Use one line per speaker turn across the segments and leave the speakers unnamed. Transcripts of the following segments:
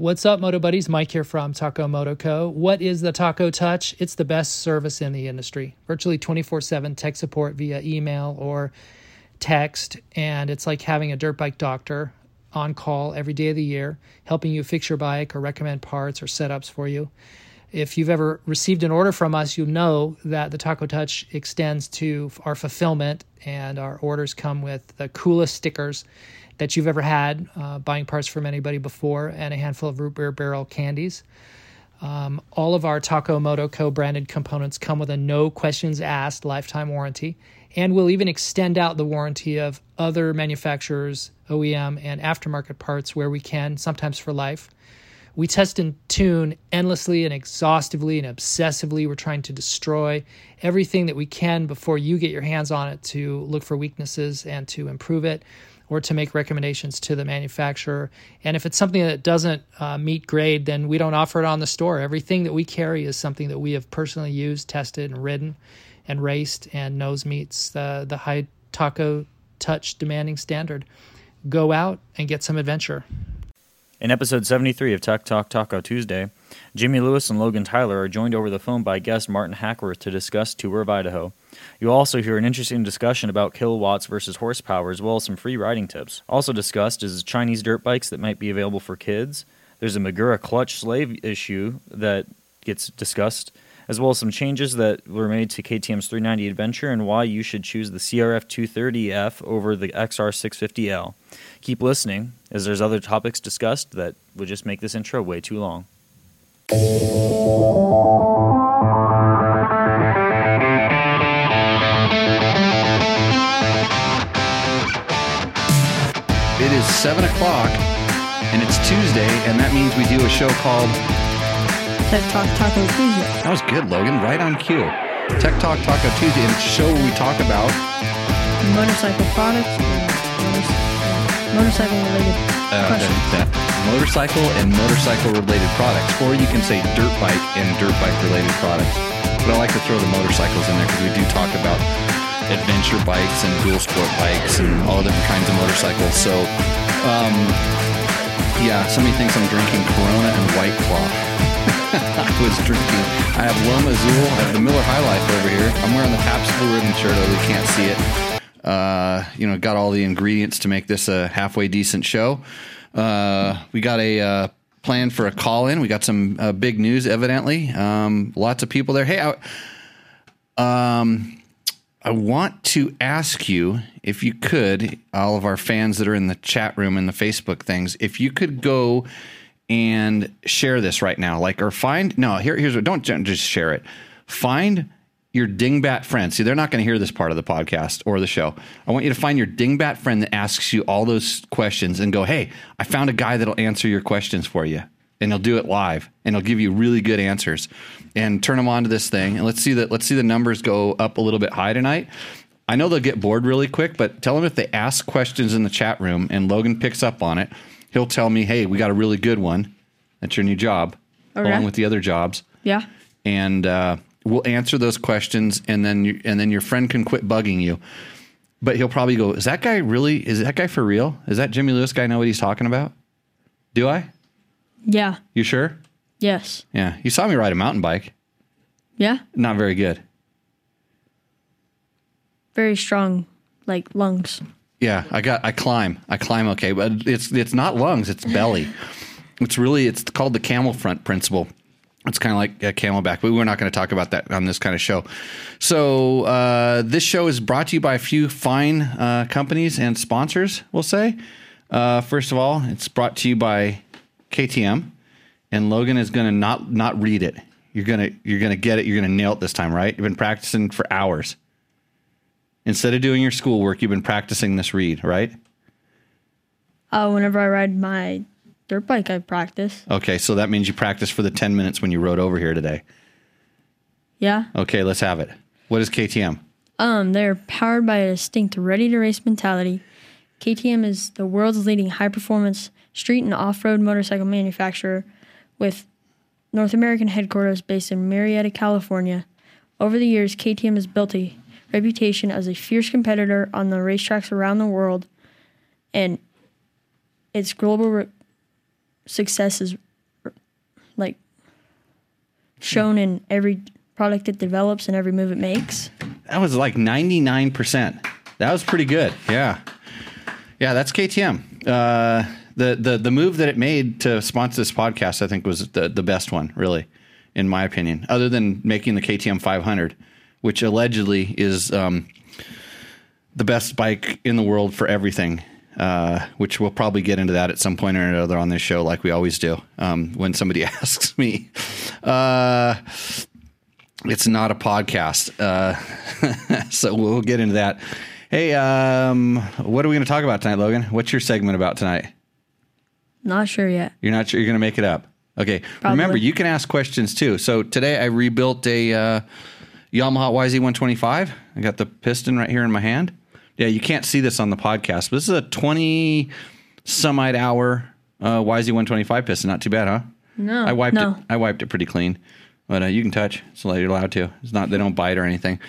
What's up, Moto Buddies? Mike here from Taco Moto Co. What is the Taco Touch? It's the best service in the industry. Virtually 24 7 tech support via email or text. And it's like having a dirt bike doctor on call every day of the year, helping you fix your bike or recommend parts or setups for you. If you've ever received an order from us, you'll know that the Taco Touch extends to our fulfillment, and our orders come with the coolest stickers that you've ever had, uh, buying parts from anybody before, and a handful of root beer barrel candies. Um, all of our Taco Moto Co branded components come with a no questions asked lifetime warranty, and we'll even extend out the warranty of other manufacturers, OEM, and aftermarket parts where we can, sometimes for life. We test and tune endlessly and exhaustively and obsessively. We're trying to destroy everything that we can before you get your hands on it to look for weaknesses and to improve it or to make recommendations to the manufacturer. And if it's something that doesn't uh, meet grade, then we don't offer it on the store. Everything that we carry is something that we have personally used, tested, and ridden and raced and knows meets the, the high taco touch demanding standard. Go out and get some adventure.
In episode 73 of Tech Talk Taco Tuesday, Jimmy Lewis and Logan Tyler are joined over the phone by guest Martin Hackworth to discuss Tour of Idaho. You'll also hear an interesting discussion about kilowatts versus horsepower, as well as some free riding tips. Also discussed is Chinese dirt bikes that might be available for kids. There's a Magura clutch slave issue that gets discussed, as well as some changes that were made to KTM's 390 Adventure and why you should choose the CRF 230F over the XR 650L. Keep listening, as there's other topics discussed that would just make this intro way too long.
7 o'clock, and it's Tuesday, and that means we do a show called
Tech Talk Taco Tuesday.
That was good, Logan. Right on cue. Tech Talk Taco Tuesday. And it's a show where we talk about
Motorcycle products and motorcycle related
uh, that, that motorcycle and motorcycle related products, or you can say dirt bike and dirt bike related products. But I like to throw the motorcycles in there because we do talk about adventure bikes and dual sport bikes and all different kinds of motorcycles. So, um, yeah, somebody thinks I'm drinking Corona and White Claw. I was drinking. I have Loma Azul. I have the Miller High Life over here. I'm wearing the Pabst Blue Ribbon shirt. Oh, you can't see it. Uh, you know, got all the ingredients to make this a halfway decent show. Uh, we got a uh, plan for a call in. We got some uh, big news, evidently. Um, lots of people there. Hey, I, um, I want to ask you if you could, all of our fans that are in the chat room and the Facebook things, if you could go and share this right now, like or find no here here's what don't just share it. Find your dingbat friend. See, they're not going to hear this part of the podcast or the show. I want you to find your dingbat friend that asks you all those questions and go, "Hey, I found a guy that'll answer your questions for you." And he'll do it live, and he'll give you really good answers. And turn them on to this thing, and let's see that. Let's see the numbers go up a little bit high tonight. I know they'll get bored really quick, but tell them if they ask questions in the chat room and Logan picks up on it, he'll tell me, "Hey, we got a really good one. That's your new job,
Okay.
along with the other jobs."
Yeah.
and uh, we'll answer those questions, and then you, and then your friend can quit bugging you. But he'll probably go, "Is that guy really? Is that guy for real? Is that Jimmy Lewis guy know what he's talking about? Do I?
Yeah.
You sure?
Yes.
Yeah. You saw me ride a mountain bike.
Yeah.
Not very good.
Very strong, like lungs.
Yeah, I got. I climb. I climb okay, but it's it's not lungs. It's belly. It's really it's called the camel front principle. It's kind of like a camelback, but we're not going to talk about that on this kind of show. So uh, this show is brought to you by a few fine uh, companies and sponsors. We'll say. Uh, first of all, it's brought to you by KTM, and Logan is going to not not read it. You're gonna you're gonna get it. You're gonna nail it this time, right? You've been practicing for hours. Instead of doing your schoolwork, you've been practicing this read, right?
Uh, whenever I ride my dirt bike, I practice.
Okay, so that means you practiced for the 10 minutes when you rode over here today.
Yeah.
Okay, let's have it. What is KTM?
Um, they're powered by a distinct ready to race mentality. KTM is the world's leading high performance street and off road motorcycle manufacturer with North American headquarters based in Murrieta, California. Over the years, KTM has built a reputation as a fierce competitor on the racetracks around the world, and its global re- success is shown in every product it develops and every move it makes.
That was like 99%. That was pretty good. Yeah. Yeah, that's KTM. Uh, the, the, the move that it made to sponsor this podcast, I think, was the, the best one, really, in my opinion, other than making the KTM 500, which allegedly is um, the best bike in the world for everything. Uh, which we'll probably get into that at some point or another on this show, like we always do. Um, when somebody asks me, uh, it's not a podcast, uh, so we'll get into that. Hey, um, what are we going to talk about tonight, Logan? What's your segment about tonight?
Not sure yet.
You're not sure you're going to make it up. Okay.
Probably.
Remember, you can ask questions too. So today I rebuilt a uh, Yamaha YZ125. I got the piston right here in my hand. Yeah, you can't see this on the podcast, but this is a 20 some odd hour uh, YZ125 piston. Not too bad, huh?
No,
I wiped
no.
it. I wiped it pretty clean, but uh, you can touch. So you're allowed to. It's not. They don't bite or anything.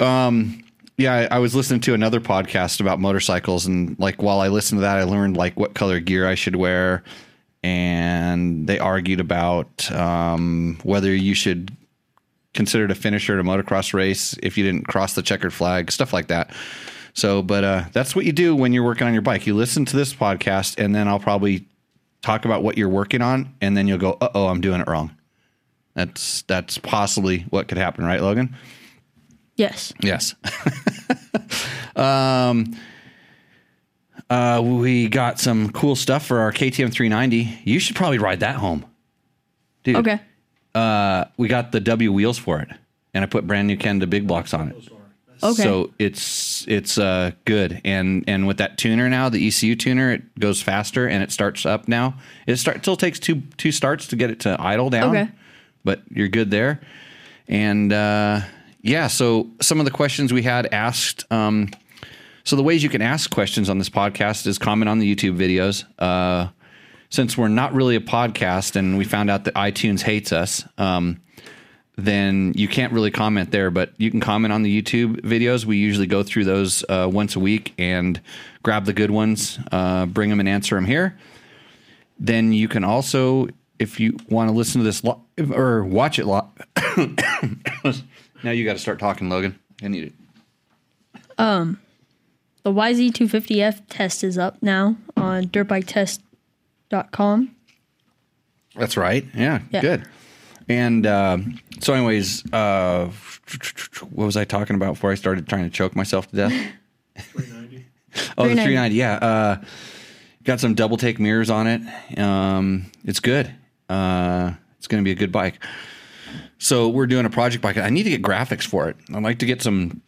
Um. Yeah, I, I was listening to another podcast about motorcycles, and like while I listened to that, I learned like what color gear I should wear, and they argued about um, whether you should consider it a finisher at a motocross race if you didn't cross the checkered flag, stuff like that. So, but uh, that's what you do when you're working on your bike. You listen to this podcast, and then I'll probably talk about what you're working on, and then you'll go, "Uh oh, I'm doing it wrong." That's that's possibly what could happen, right, Logan?
Yes.
Yes. um, uh, we got some cool stuff for our KTM 390. You should probably ride that home, dude.
Okay.
Uh, we got the W wheels for it, and I put brand new Kenda big blocks on it.
Okay.
So it's it's uh, good, and and with that tuner now, the ECU tuner, it goes faster and it starts up now. It start still takes two two starts to get it to idle down,
Okay.
but you're good there. And uh, yeah, so some of the questions we had asked. Um, so the ways you can ask questions on this podcast is comment on the YouTube videos. Uh, since we're not really a podcast, and we found out that iTunes hates us. Um, then you can't really comment there, but you can comment on the YouTube videos. We usually go through those uh, once a week and grab the good ones, uh, bring them and answer them here. Then you can also, if you want to listen to this or watch it live, now you got to start talking, Logan. I need it.
Um, the YZ250F test is up now on dirtbiketest.com.
That's right. Yeah,
Yeah.
good. And uh, so, anyways, uh, what was I talking about before I started trying to choke myself to death?
390.
Oh, the
390.
390. Yeah. Uh, got some double take mirrors on it. Um, it's good. Uh, it's going to be a good bike. So we're doing a project bike. I need to get graphics for it. I'd like to get some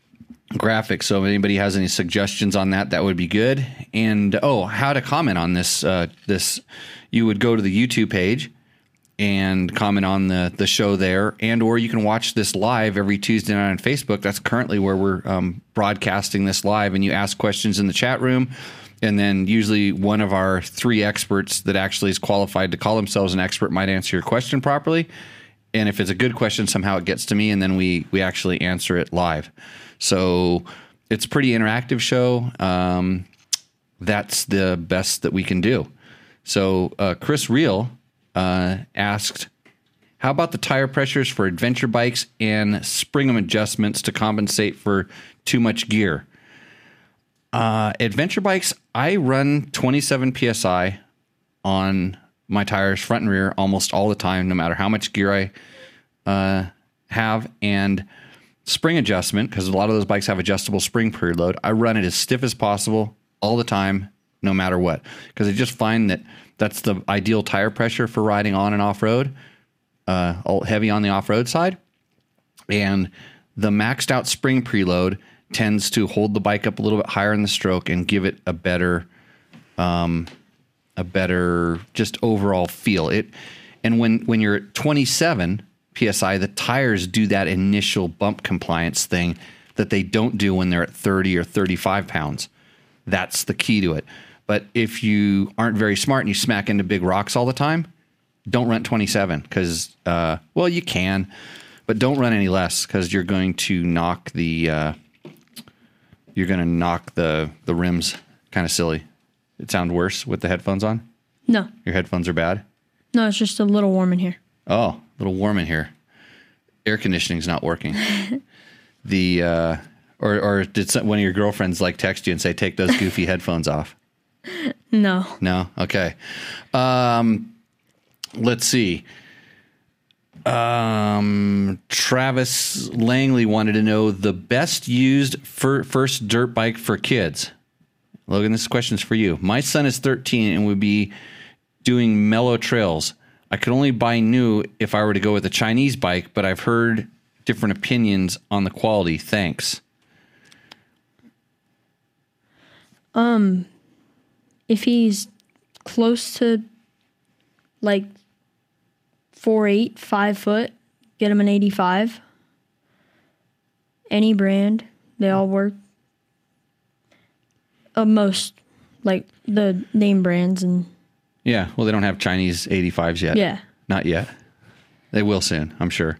graphics. So if anybody has any suggestions on that, that would be good. And oh, how to comment on this? Uh, this you would go to the YouTube page and comment on the the show there, and or you can watch this live every Tuesday night on Facebook. That's currently where we're um, broadcasting this live, and you ask questions in the chat room. And then usually one of our three experts that actually is qualified to call themselves an expert might answer your question properly. And if it's a good question, somehow it gets to me, and then we we actually answer it live. So it's a pretty interactive show. Um, that's the best that we can do. So uh, Chris Reel uh, asked, "How about the tire pressures for adventure bikes and spring'em adjustments to compensate for too much gear?" Uh, adventure bikes, I run 27 psi on my tires, front and rear, almost all the time, no matter how much gear I uh, have, and spring adjustment because a lot of those bikes have adjustable spring preload. I run it as stiff as possible all the time, no matter what, because I just find that that's the ideal tire pressure for riding on and off road, uh, heavy on the off road side, and the maxed out spring preload tends to hold the bike up a little bit higher in the stroke and give it a better a better just overall feel. It and when when you're at 27 psi, the tires do that initial bump compliance thing that they don't do when they're at 30 or 35 pounds. That's the key to it. But if you aren't very smart and you smack into big rocks all the time, don't run 27 because uh, well you can, but don't run any less because you're going to knock the uh, you're going to knock the the rims kind of silly. It sound worse with the headphones on.
No,
Your headphones are bad.
no, it's just a little warm in here.
Oh, a little warm in here. Air conditioning's not working. the uh, or or did some, one of your girlfriends like text you and say take those goofy headphones off?
No.
No. Okay. Um, let's see. Um, Travis Langley wanted to know the best used fir- first dirt bike for kids. Logan, this question's for you. My son is 13 and would be doing mellow trails. I could only buy new if I were to go with a Chinese bike, but I've heard different opinions on the quality. Thanks.
Um, if he's close to like four eight, five foot, get him an 85. Any brand, they all work. Uh, most, like the name brands and
Yeah, well, they don't have Chinese 85s yet.
yeah.
Not yet. They will soon, I'm sure.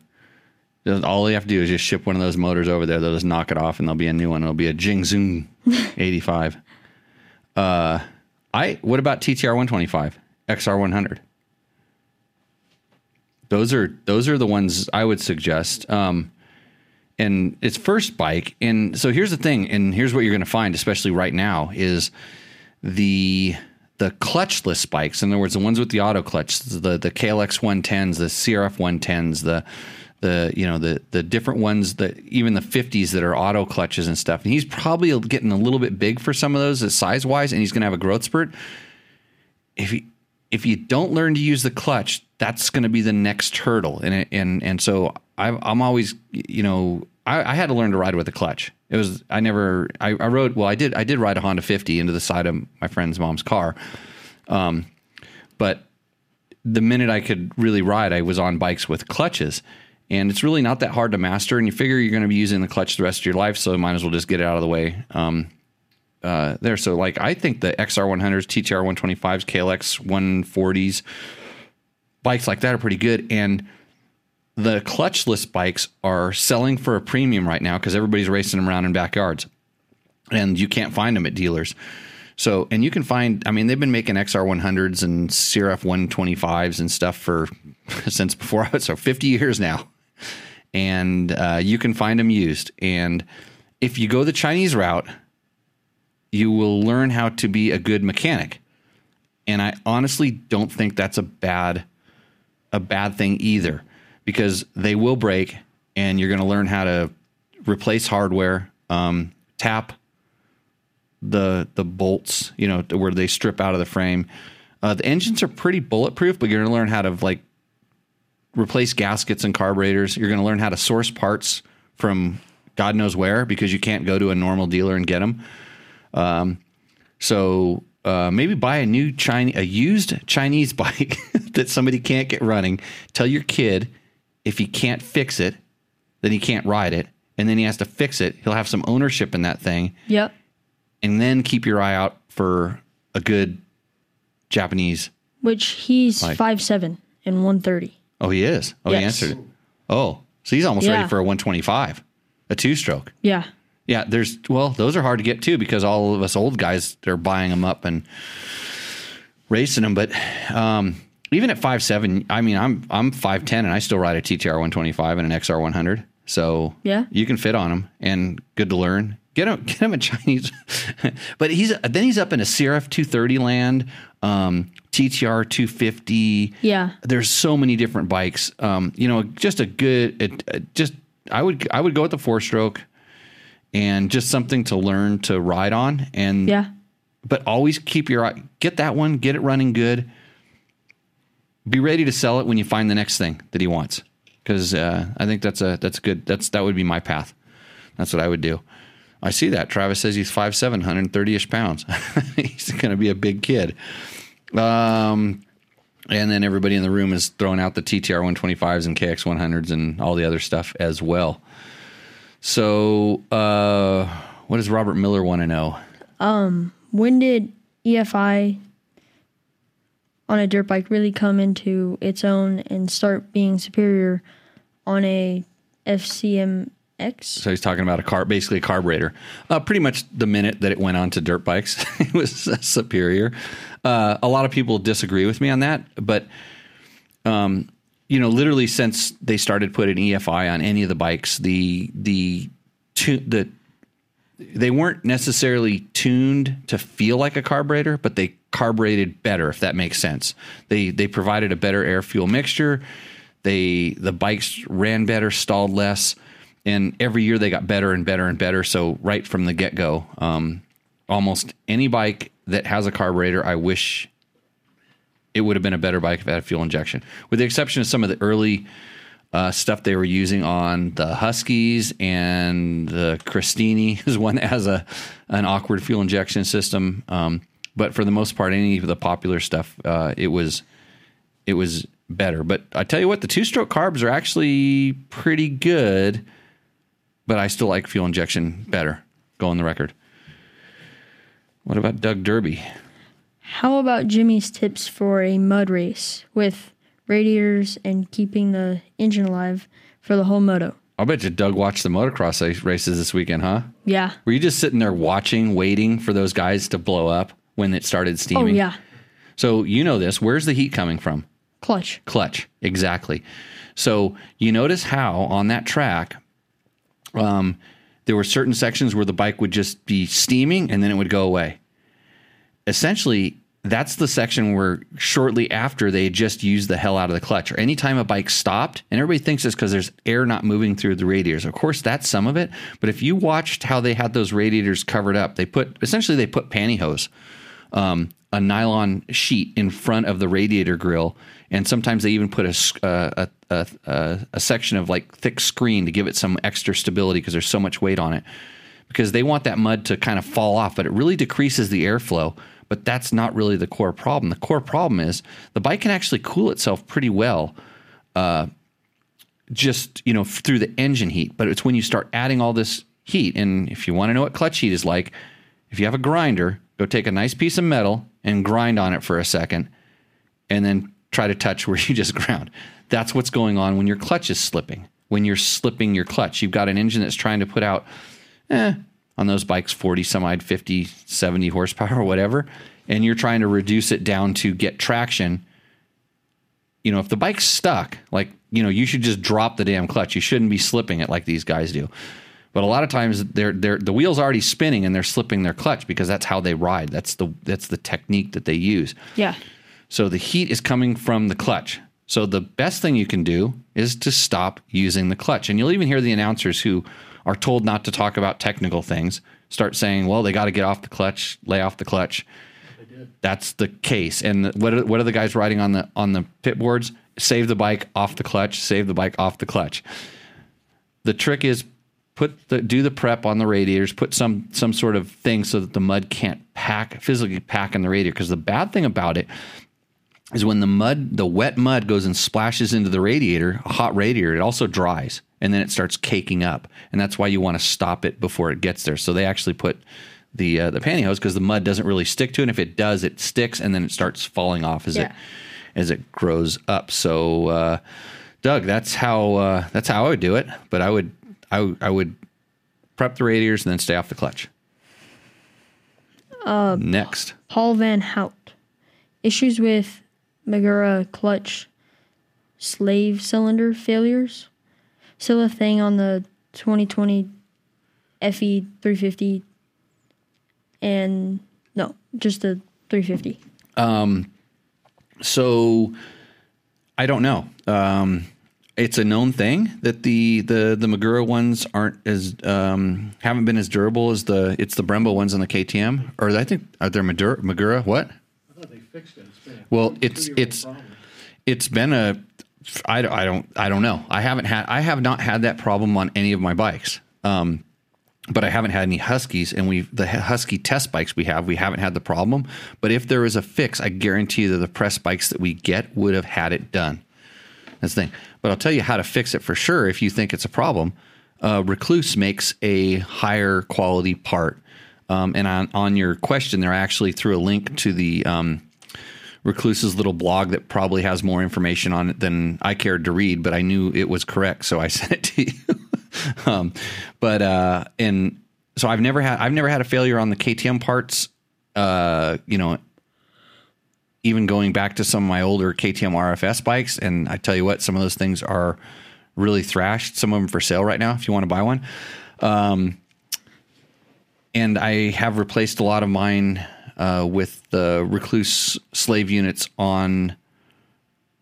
All they have to do is just ship one of those motors over there. They'll just knock it off, and there'll be a new one. It'll be a Jingzhong 85. Uh, I. What about TTR 125, XR 100? Those are those are the ones I would suggest. Um, and it's first bike, and so here's the thing, and here's what you're going to find, especially right now, is the the clutchless bikes. In other words, the ones with the auto clutch, the the KLX 110s, the CRF 110s, the the you know the the different ones that even the 50s that are auto clutches and stuff. And he's probably getting a little bit big for some of those size wise, and he's going to have a growth spurt. If you if you don't learn to use the clutch, that's going to be the next hurdle. And and and so I, I'm always you know I, I had to learn to ride with a clutch. It was I never I, I rode well I did I did ride a Honda 50 into the side of my friend's mom's car, um, but the minute I could really ride, I was on bikes with clutches. And it's really not that hard to master. And you figure you're going to be using the clutch the rest of your life, so might as well just get it out of the way. Um, uh, there. So, like, I think the XR100s, TTR 125s, KLX 140s, bikes like that are pretty good. And the clutchless bikes are selling for a premium right now because everybody's racing them around in backyards, and you can't find them at dealers. So, and you can find, I mean, they've been making XR100s and CRF 125s and stuff for since before I was so 50 years now. And uh, you can find them used. And if you go the Chinese route, you will learn how to be a good mechanic. And I honestly don't think that's a bad a bad thing either because they will break and you're going to learn how to replace hardware, um, tap the the bolts, you know, where they strip out of the frame. Uh, the engines are pretty bulletproof, but you're going to learn how to like replace gaskets and carburetors. You're going to learn how to source parts from God knows where because you can't go to a normal dealer and get them. Um, so uh, maybe buy a new Chinese, a used Chinese bike that somebody can't get running. Tell your kid if he can't fix it, then he can't ride it, and then he has to fix it. He'll have some ownership in that thing,
Yep.
and then keep your eye out for a good Japanese.
Which he's
Like-
five seven and 130.
Oh, he is. Oh, he answered it. Oh, so he's almost
Yeah.
ready for a 125, a two stroke.
Yeah.
Yeah, there's well, those are hard to get too because all of us old guys are buying them up and racing them. But um, even at five seven, I mean, I'm I'm five ten and I still ride a TTR 125 and an XR 100. So
Yeah.
you can fit on them and good to learn. Get him, get him a Chinese. but he's then he's up in a CRF 230 land, um, TTR 250.
Yeah.
There's so many different bikes. Um, you know, just a good, it, it just I would I would go with the four stroke and just something to learn to ride on. And
Yeah.
but always keep your eye get that one get it running good. Be ready to sell it when you find the next thing that he wants. Because uh, i think that's a that's good that's that would be my path. That's what i would do. I see that. Travis says he's 5'7 130ish pounds. He's going to be a big kid. Um and then everybody in the room is throwing out the ttr 125s and kx 100s and all the other stuff as well so uh what does robert miller want to know
When did EFI on a dirt bike really come into its own and start being superior on a FCMX?
So he's talking about a car, basically a carburetor. Uh, pretty much the minute that it went on to dirt bikes, it was superior. Uh, a lot of people disagree with me on that, but um, you know, literally since they started putting EFI on any of the bikes, the the tu- the they weren't necessarily tuned to feel like a carburetor, but they carbureted better, if that makes sense. They they provided a better air fuel mixture. They the bikes ran better, stalled less, and every year they got better and better and better. So right from the get go, um, almost any bike that has a carburetor, I wish it would have been a better bike if it had fuel injection, with the exception of some of the early uh, stuff they were using on the Huskies and the Christini is one that has a an awkward fuel injection system. Um, but for the most part, any of the popular stuff, uh, it was it was better. But I tell you what, the two stroke carbs are actually pretty good. But I still like fuel injection better. Go on the record. What about Doug Derby?
How about Jimmy's tips for a mud race with radiators and keeping the engine alive for the whole moto?
I bet you Doug watched the motocross races this weekend, huh?
Yeah.
Were you just sitting there watching, waiting for those guys to blow up when it started steaming?
Oh yeah.
So you know this. Where's the heat coming from?
Clutch.
Clutch. Exactly. So you notice how on that track, um, there were certain sections where the bike would just be steaming and then it would go away. Essentially, that's the section where shortly after they just used the hell out of the clutch, or anytime a bike stopped, and everybody thinks it's because there's air not moving through the radiators. Of course, that's some of it. But if you watched how they had those radiators covered up, they put essentially they put pantyhose um, a nylon sheet in front of the radiator grill, and sometimes they even put a a, a, a, a section of like thick screen to give it some extra stability because there's so much weight on it. Because they want that mud to kind of fall off, but it really decreases the airflow. But that's not really the core problem. The core problem is the bike can actually cool itself pretty well just you know through the engine heat but it's when you start adding all this heat and if you want to know what clutch heat is like if you have a grinder go take a nice piece of metal and grind on it for a second and then try to touch where you just ground that's what's going on when your clutch is slipping when you're slipping your clutch you've got an engine that's trying to put out eh, on those bikes 40 some odd 50 70 horsepower or whatever and you're trying to reduce it down to get traction you know, if the bike's stuck, like, you know, you should just drop the damn clutch. You shouldn't be slipping it like these guys do. But a lot of times they're they're the wheel's already spinning and they're slipping their clutch because that's how they ride. That's the that's the technique that they use.
Yeah.
So the heat is coming from the clutch. So the best thing you can do is to stop using the clutch. And you'll even hear the announcers who are told not to talk about technical things start saying, "Well, they got to get off the clutch, lay off the clutch." That's the case. And what are, what are the guys riding on the on the pit boards? Save the bike off the clutch. Save the bike off the clutch. The trick is put the do the prep on the radiators. Put some some sort of thing so that the mud can't pack physically pack in the radiator. Because the bad thing about it is when the mud, the wet mud goes and splashes into the radiator, a hot radiator, it also dries and then it starts caking up. And that's why you want to stop it before it gets there. So they actually put the uh, the pantyhose because the mud doesn't really stick to it. And if it does, it sticks and then it starts falling off as it as it grows up. So uh, Doug, that's how uh, that's how I would do it. But I would I, I would prep the radiators and then stay off the clutch. Next.
Paul Van Hout. Issues with Magura clutch slave cylinder failures. Still a thing on the 2020 FE 350 and no, just the 350.
Um, So I don't know. Um, it's a known thing that the the the Magura ones aren't as um, haven't been as durable as the it's the Brembo ones on the KTM or I think are there Madura, Magura what?
I thought they fixed it. It's been a
Well, it's it's
problem.
it's been a I I don't I don't know. I haven't had I have not had that problem on any of my bikes. Um, but I haven't had any Huskies, and we the Husky test bikes we have, we haven't had the problem. But if there is a fix, I guarantee that the press bikes that we get would have had it done. That's the thing. But I'll tell you how to fix it for sure if you think it's a problem. Uh, Rekluse makes a higher quality part. Um, and on, on your question there, I actually threw a link to the um, Rekluse's little blog that probably has more information on it than I cared to read, but I knew it was correct, so I sent it to you. um, but uh, and so I've never had I've never had a failure on the KTM parts. Uh, you know, even going back to some of my older KTM RFS bikes, and I tell you what, some of those things are really thrashed. Some of them for sale right now if you want to buy one. Um, and I have replaced a lot of mine uh, with the Rekluse slave units on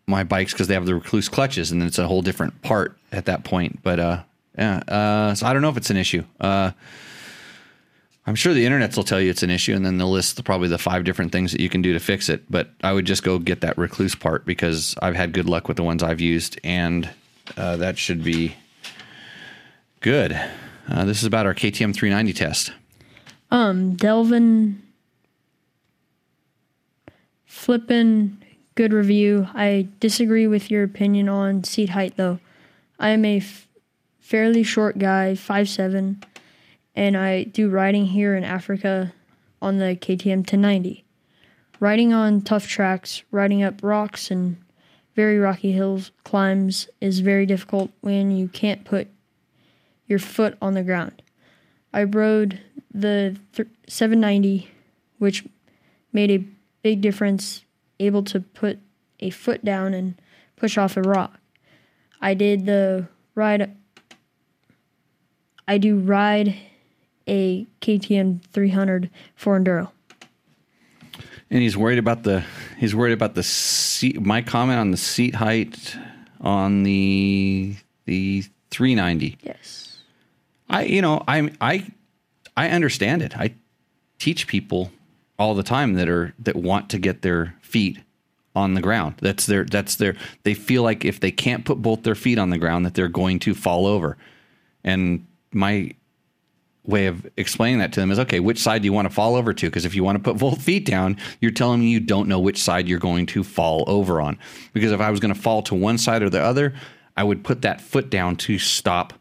my bikes because they have the Rekluse clutches, and then it's a whole different part at that point. But uh, yeah, uh, so I don't know if it's an issue. Uh, I'm sure the internets will tell you it's an issue, and then they'll list probably the five different things that you can do to fix it. But I would just go get that Rekluse part because I've had good luck with the ones I've used, and uh, that should be good. Uh, this is about our KTM 390 test.
Um, Delvin flippin' good review. I disagree with your opinion on seat height though. I am a f- fairly short guy, five seven, and I do riding here in Africa on the KTM 1090. Riding on tough tracks, riding up rocks and very rocky hills climbs is very difficult when you can't put your foot on the ground. I rode the th- 790, which made a big difference, able to put a foot down and push off a rock. I did the ride. I do ride a KTM 300 for enduro.
And he's worried about the he's worried about the seat. My comment on the seat height on the the 390.
Yes.
I you know I'm I I understand it. I teach people all the time that are that want to get their feet on the ground. That's their that's their they feel like if they can't put both their feet on the ground that they're going to fall over. And my way of explaining that to them is okay, which side do you want to fall over to? Because if you want to put both feet down, you're telling me you don't know which side you're going to fall over on. Because if I was going to fall to one side or the other, I would put that foot down to stop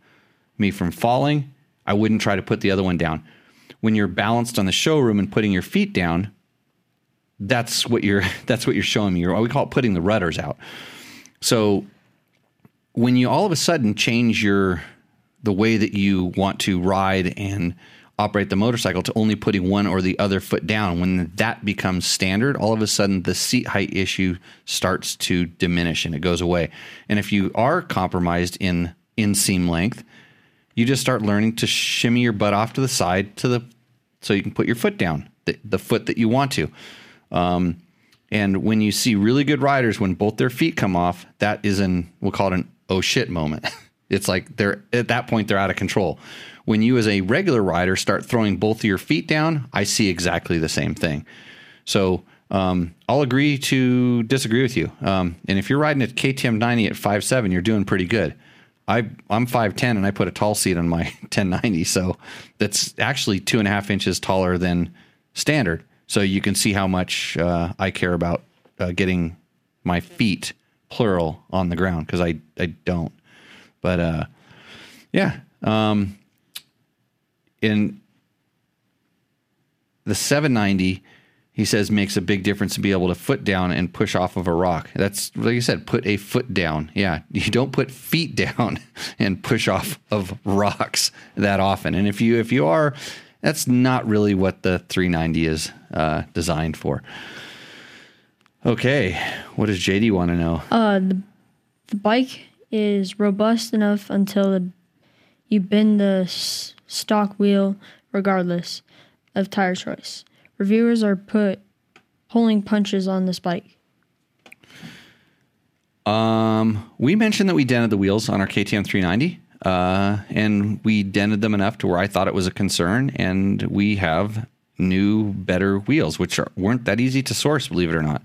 me from falling. I wouldn't try to put the other one down. When you're balanced on the showroom and putting your feet down, that's what you're that's what you're showing me. You're, we call it putting the rudders out. So when you all of a sudden change your the way that you want to ride and operate the motorcycle to only putting one or the other foot down when that becomes standard all of a sudden the seat height issue starts to diminish and it goes away and if you are compromised in in seam length you just start learning to shimmy your butt off to the side to the so you can put your foot down the, the foot that you want to um, and when you see really good riders when both their feet come off that is an we'll call it an oh shit moment It's like they're at that point they're out of control. When you as a regular rider start throwing both of your feet down, I see exactly the same thing. So um, I'll agree to disagree with you. Um, and if you're riding at KTM 90 at five seven, you're doing pretty good. I I'm five ten and I put a tall seat on my 1090, so that's actually two and a half inches taller than standard. So you can see how much uh, I care about uh, getting my feet plural on the ground because I I don't. But uh, yeah, um, in the 790, he says makes a big difference to be able to foot down and push off of a rock. That's like you said, put a foot down. Yeah, you don't put feet down and push off of rocks that often. And if you if you are, that's not really what the 390 is uh, designed for. Okay, what does JD want to know?
Uh, the, the bike is robust enough until the, you bend the s- stock wheel regardless of tire choice. Reviewers are put pulling punches on this bike.
Um, we mentioned that we dented the wheels on our KTM 390, uh, and we dented them enough to where I thought it was a concern, and we have new, better wheels, which are, weren't that easy to source, believe it or not.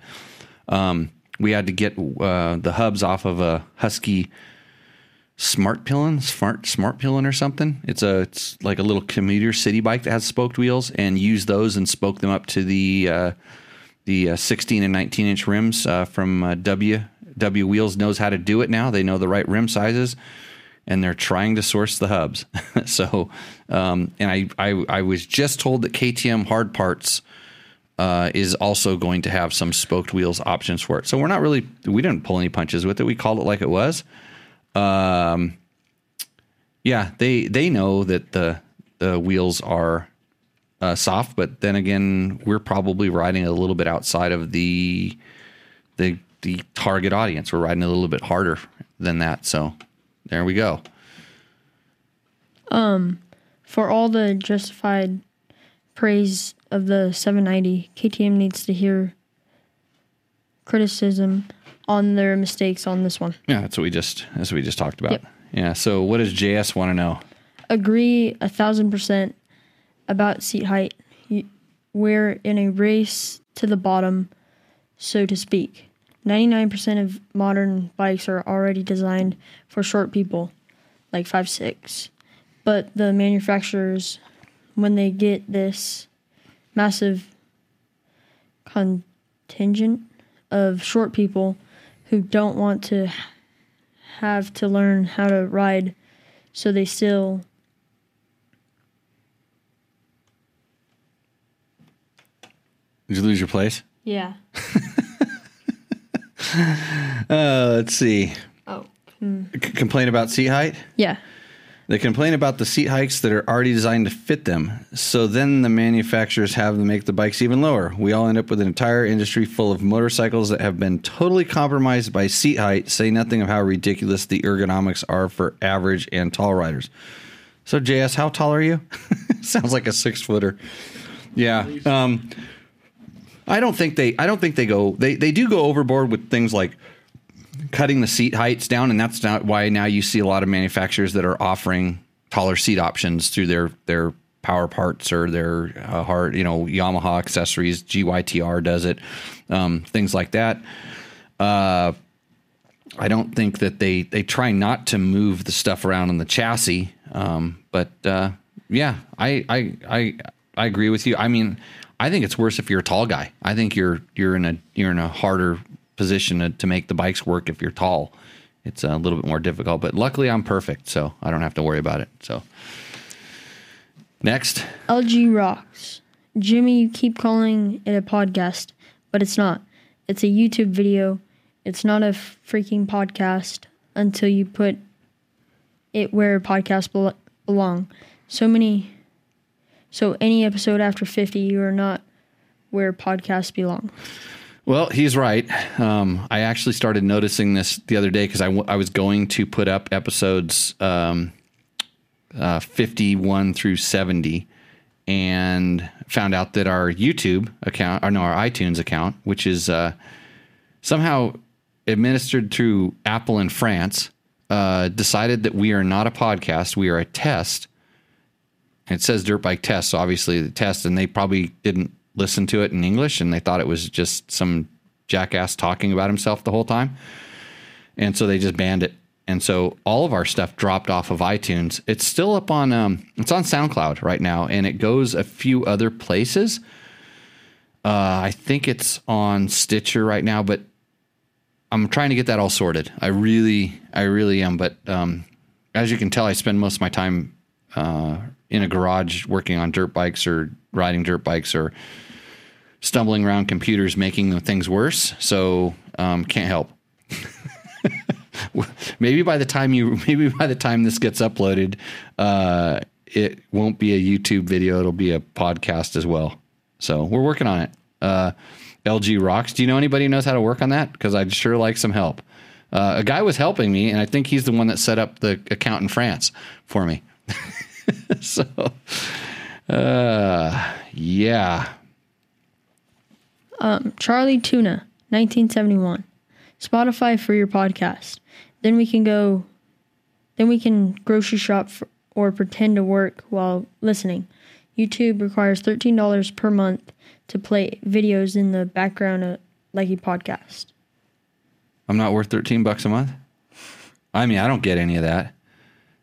Um, we had to get uh, the hubs off of a Husky Smart Pillin, Smart Smart Pillin or something. It's a it's like a little commuter city bike that has spoked wheels, and use those and spoke them up to the uh, the uh, 16 and 19 inch rims uh, from uh, W W Wheels knows how to do it now. They know the right rim sizes, and they're trying to source the hubs. so, um, and I, I I was just told that KTM hard parts uh, is also going to have some spoked wheels options for it. So we're not really we didn't pull any punches with it. We called it like it was. Um, yeah, they they know that the the wheels are uh, soft, but then again, we're probably riding a little bit outside of the the the target audience. We're riding a little bit harder than that. So there we go.
Um, for all the justified praise of the 790, KTM needs to hear criticism on their mistakes on this one.
Yeah, that's what we just that's what we just talked about.
Yep.
Yeah. So what does JS want to know?
Agree a thousand percent about seat height. You- We're in a race to the bottom, so to speak. 99% of modern bikes are already designed for short people, like five six. But the manufacturers, when they get this massive contingent of short people who don't want to have to learn how to ride, so they still
Did you lose your place?
yeah.
Uh, let's see.
Oh.
C- complain about seat height.
Yeah.
They complain about the seat hikes that are already designed to fit them. So then the manufacturers have them make the bikes even lower. We all end up with an entire industry full of motorcycles that have been totally compromised by seat height, say nothing of how ridiculous the ergonomics are for average and tall riders. So, JS, how tall are you? Sounds like a six footer. Yeah. Um, I don't think they I don't think they go they they do go overboard with things like cutting the seat heights down, and that's not why now you see a lot of manufacturers that are offering taller seat options through their their power parts or their uh, hard, you know, Yamaha accessories. GYTR does it, um, things like that. Uh, I don't think that they they try not to move the stuff around in the chassis, um, but uh, yeah, I, I I I agree with you. I mean, I think it's worse if you're a tall guy. I think you're you're in a you're in a harder position to, make the bikes work if you're tall. It's a little bit more difficult, but luckily I'm perfect, so I don't have to worry about it. So next,
LG rocks. Jimmy, you keep calling it a podcast, but it's not. It's a YouTube video. It's not a freaking podcast until you put it where podcasts bel- belong. So many. So any episode after 50, you are not where podcasts belong.
Well, he's right. Um, I actually started noticing this the other day because I, w- I was going to put up episodes um, uh, 51 through 70 and found out that our YouTube account, or no, our iTunes account, which is uh, somehow administered through Apple in France, uh, decided that we are not a podcast. We are a test. It says dirt bike test. So obviously the test, and they probably didn't listen to it in English and they thought it was just some jackass talking about himself the whole time. And so they just banned it. And so all of our stuff dropped off of iTunes. It's still up on um it's on SoundCloud right now and it goes a few other places. Uh I think it's on Stitcher right now, but I'm trying to get that all sorted. I really I really am, but um as you can tell I spend most of my time uh in a garage working on dirt bikes or riding dirt bikes or stumbling around computers making things worse. So um, can't help. maybe by the time you maybe by the time this gets uploaded, uh, it won't be a YouTube video. It'll be a podcast as well. So we're working on it. Uh, LG rocks. Do you know anybody who knows how to work on that? Because I'd sure like some help. Uh, a guy was helping me, and I think he's the one that set up the account in France for me. so, uh, yeah.
Um, Charlie Tuna, 1971. Spotify for your podcast. Then we can go, then we can grocery shop for, or pretend to work while listening. YouTube requires $13 per month to play videos in the background of, like a podcast.
I'm not worth 13 bucks a month. I mean, I don't get any of that.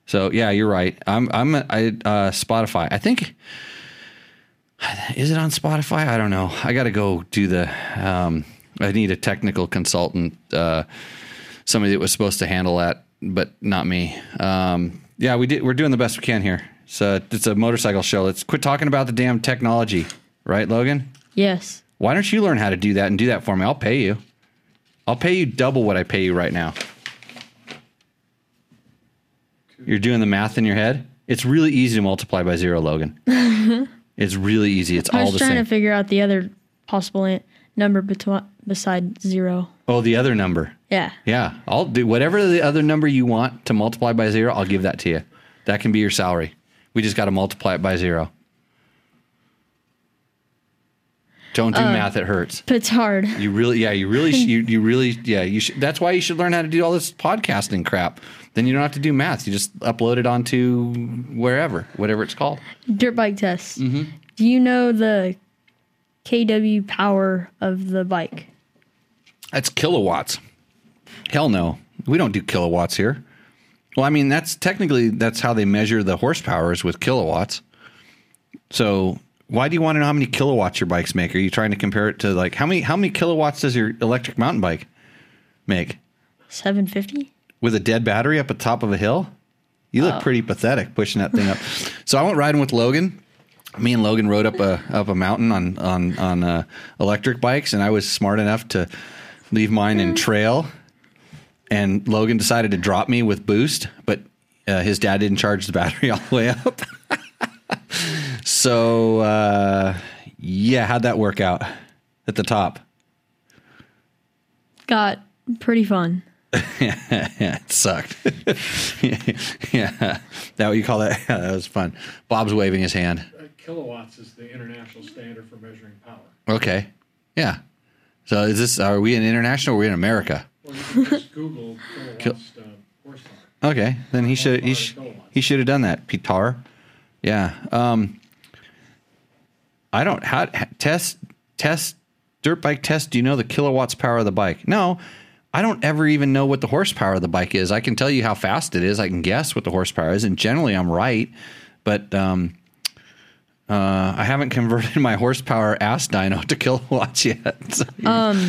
So yeah, you're right. I'm I'm I uh, Spotify. I think is it on Spotify? I don't know. I got to go do the. Um, I need a technical consultant, uh, somebody that was supposed to handle that, but not me. Um, yeah, we did. We're doing the best we can here. So it's a motorcycle show. Let's quit talking about the damn technology, right, Logan?
Yes.
Why don't you learn how to do that and do that for me? I'll pay you. I'll pay you double what I pay you right now. You're doing the math in your head. It's really easy to multiply by zero, Logan. It's really easy. It's all the same.
I
all
was
the
trying
same.
to figure out the other possible an- number beside zero.
oh, the other number.
Yeah.
Yeah, I'll do whatever the other number you want to multiply by zero. I'll give that to you. That can be your salary. We just got to multiply it by zero. Don't
Uh,
do math; it hurts.
But it's hard.
You really, yeah, you really, sh- you, you really, yeah, you should. That's why you should learn how to do all this podcasting crap. Then you don't have to do math. You just upload it onto wherever, whatever it's called.
Dirt bike test.
Mm-hmm.
Do you know the KW power of the bike?
That's kilowatts. Hell no. We don't do kilowatts here. Well, I mean, that's technically that's how they measure the horsepower is with kilowatts. So, why do you want to know how many kilowatts your bikes make? Are you trying to compare it to like how many how many kilowatts does your electric mountain bike make
750?
With a dead battery up at the top of a hill? You look pretty pathetic pushing that thing up. so I went riding with Logan. Me and Logan rode up a up a mountain on on on uh, electric bikes, and I was smart enough to leave mine in trail. And Logan decided to drop me with boost, but uh, his dad didn't charge the battery all the way up. so uh, yeah, how'd that work out at the top?
Got pretty fun.
Yeah, it sucked. yeah, that what you call that? Yeah, that was fun. Bob's waving his hand.
Uh, kilowatts is the international standard for measuring power.
Okay, yeah. So is this? Are we in international? or Are we in America?
Or you can just Google kilowatts uh, horsepower.
Okay, then he should he, sh- he should have done that. Pitar. Yeah. Um. I don't how test test dirt bike test. Do you know the kilowatts power of the bike? No. I don't ever even know what the horsepower of the bike is. I can tell you how fast it is. I can guess what the horsepower is, and generally I'm right. But um, uh, I haven't converted my horsepower ass dyno to kilowatts yet. So-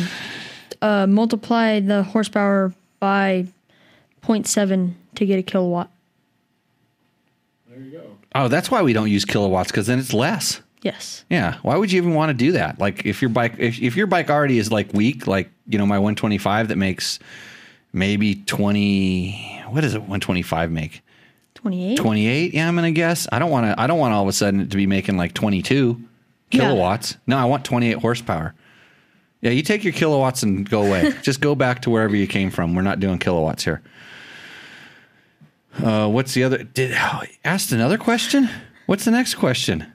Uh, multiply the horsepower by 0.7 to get a kilowatt.
There you go.
oh, that's why we don't use kilowatts because then it's less.
Yes.
Yeah. Why would you even want to do that? Like if your bike if, if your bike already is like weak, like you know my 125 that makes maybe 20 what does it 125 make?
28?
28? Yeah, I'm going to guess. I don't want to I don't want all of a sudden it to be making like 22
Yeah.
kilowatts. No, I want 28 horsepower. Yeah, you take your kilowatts and go away. Just go back to wherever you came from. We're not doing kilowatts here. Uh, what's the other? Did oh, asked another question? What's the next question?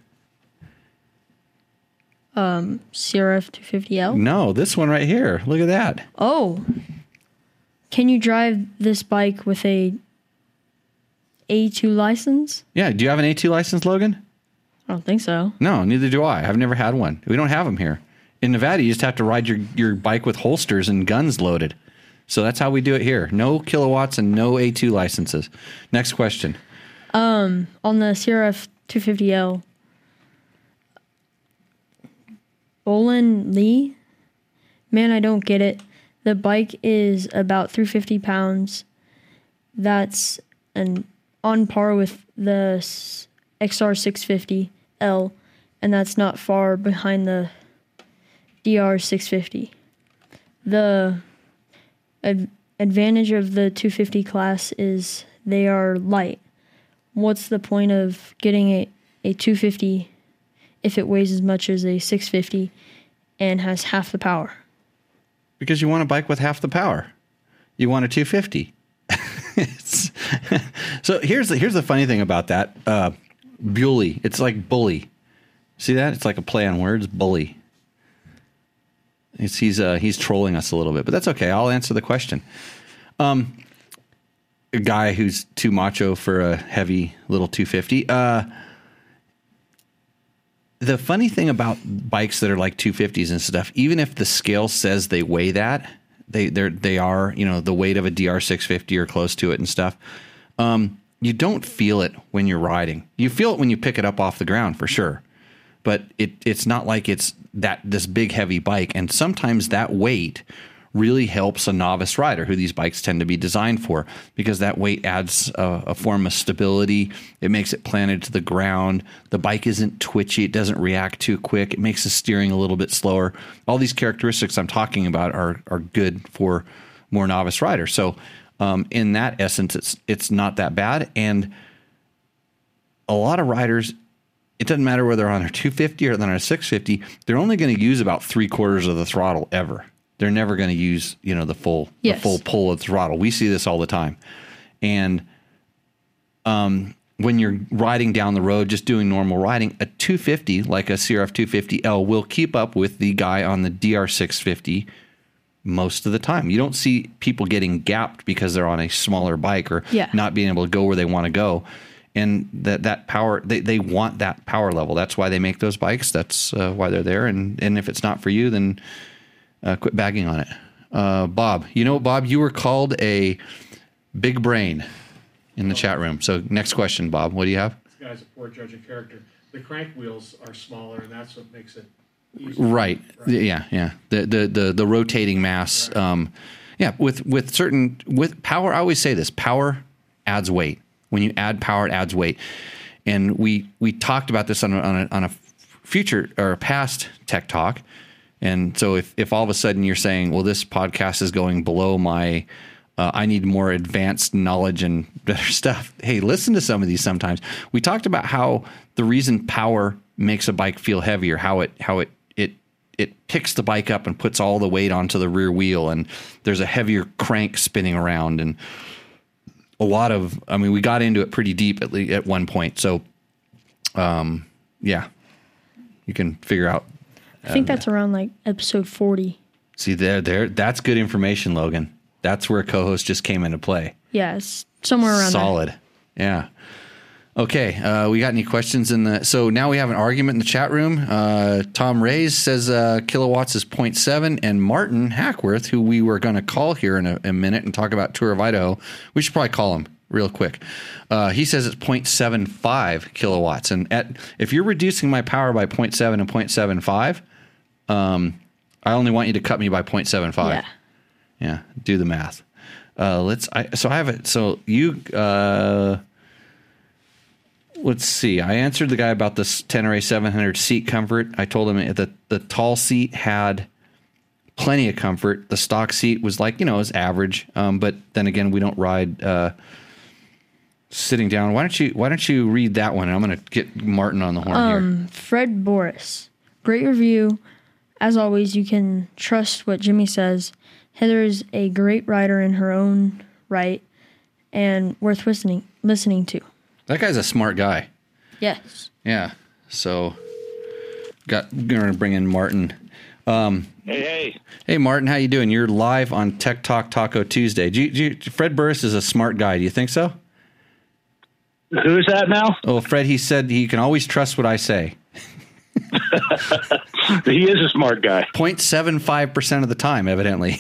CRF 250L?
No, this one right here. Look at that.
Oh. Can you drive this bike with a A2 license?
Yeah. Do you have an A2 license, Logan?
I don't think so.
No, neither do I. I've never had one. We don't have them here. In Nevada, you just have to ride your, your bike with holsters and guns loaded. So that's how we do it here. No kilowatts and no A2 licenses. Next question.
Um, on the CRF 250L, Bolin Lee? Man, I don't get it. The bike is about 350 pounds. That's an on par with the XR650L, and that's not far behind the DR650. The ad- advantage of the 250 class is they are light. What's the point of getting a, a 250 if it weighs as much as a 650 and has half the power?
Because you want a bike with half the power. You want a 250. It's- so here's the here's the funny thing about that. Uh, bully. It's like bully. See that? It's like a play on words. Bully. It's, he's uh, he's trolling us a little bit, but that's okay. I'll answer the question. Um, a guy who's too macho for a heavy little 250. Uh, the funny thing about bikes that are like 250s and stuff, even if the scale says they weigh that, they they they are you know the weight of a DR650 or close to it and stuff. Um, you don't feel it when you're riding. You feel it when you pick it up off the ground for sure, but it it's not like it's that this big heavy bike. And sometimes that weight really helps a novice rider who these bikes tend to be designed for because that weight adds a, a form of stability. It makes it planted to the ground. The bike isn't twitchy. It doesn't react too quick. It makes the steering a little bit slower. All these characteristics I'm talking about are are good for more novice riders. So um, in that essence, it's it's not that bad. And a lot of riders it doesn't matter whether they're on a 250 or they're on a 650. They're only going to use about three quarters of the throttle ever. They're never going to use you know the full
Yes.
the full pull of throttle. We see this all the time, and um, when you're riding down the road, just doing normal riding, a 250 like a CRF 250L will keep up with the guy on the DR 650 most of the time. You don't see people getting gapped because they're on a smaller bike or
Yeah.
not being able to go where they want to go. And that that power they, they want that power level. That's why they make those bikes. That's uh, why they're there. And and if it's not for you, then uh, quit bagging on it. Uh, Bob, you know, Bob, you were called a big brain in the chat room. So next question, Bob, what do you have?
This guy's a poor judge of character. The crank wheels are smaller, and that's what makes it easier.
Right. Yeah. Yeah. The the the, the rotating mass. Um, yeah. With with certain with power, I always say this: power adds weight. When you add power, it adds weight. And we we talked about this on a, on a, on a future or a past tech talk. And so if if all of a sudden you're saying, well, this podcast is going below my uh, I need more advanced knowledge and better stuff. Hey, listen to some of these sometimes. We talked about how the reason power makes a bike feel heavier, how it how it it it picks the bike up and puts all the weight onto the rear wheel and there's a heavier crank spinning around and a lot of I mean we got into it pretty deep at at one point. So um yeah. You can figure out
I think that's around like episode 40.
see there there that's good information, Logan. That's where co-host just came into play.
Yeah, it's somewhere around there.
Solid. Yeah. Okay. Uh, we got any questions in the? So now we have an argument in the chat room. Uh, Tom Rays says uh, kilowatts is 0.7, and Martin Hackworth, who we were going to call here in a, a minute and talk about Tour of Idaho, we should probably call him real quick. Uh, he says it's 0.75 kilowatts, and at if you're reducing my power by 0.7 and 0.75, um, I only want you to cut me by 0.75.
Yeah.
Yeah, do the math. Uh, let's. I, so I have it. So you. Uh, let's see. I answered the guy about this Tenere 700 seat comfort. I told him that the tall seat had plenty of comfort. The stock seat was like you know is average. Um, but then again, we don't ride uh, sitting down. Why don't you Why don't you read that one? I'm going to get Martin on the horn here.
Um, Fred Boris. Great review. As always, you can trust what Jimmy says. Heather is a great writer in her own right and worth listening listening to.
That guy's a smart guy.
Yes.
Yeah. So got going to bring in Martin.
Um, hey, hey.
Hey Martin, how you doing? You're live on Tech Talk Taco Tuesday. Do you, do you- Fred Burris is a smart guy. Do you think so?
Who's that now?
Oh, Fred, he said he can always trust what I say.
He is a smart guy.
0.75 percent of the time, evidently.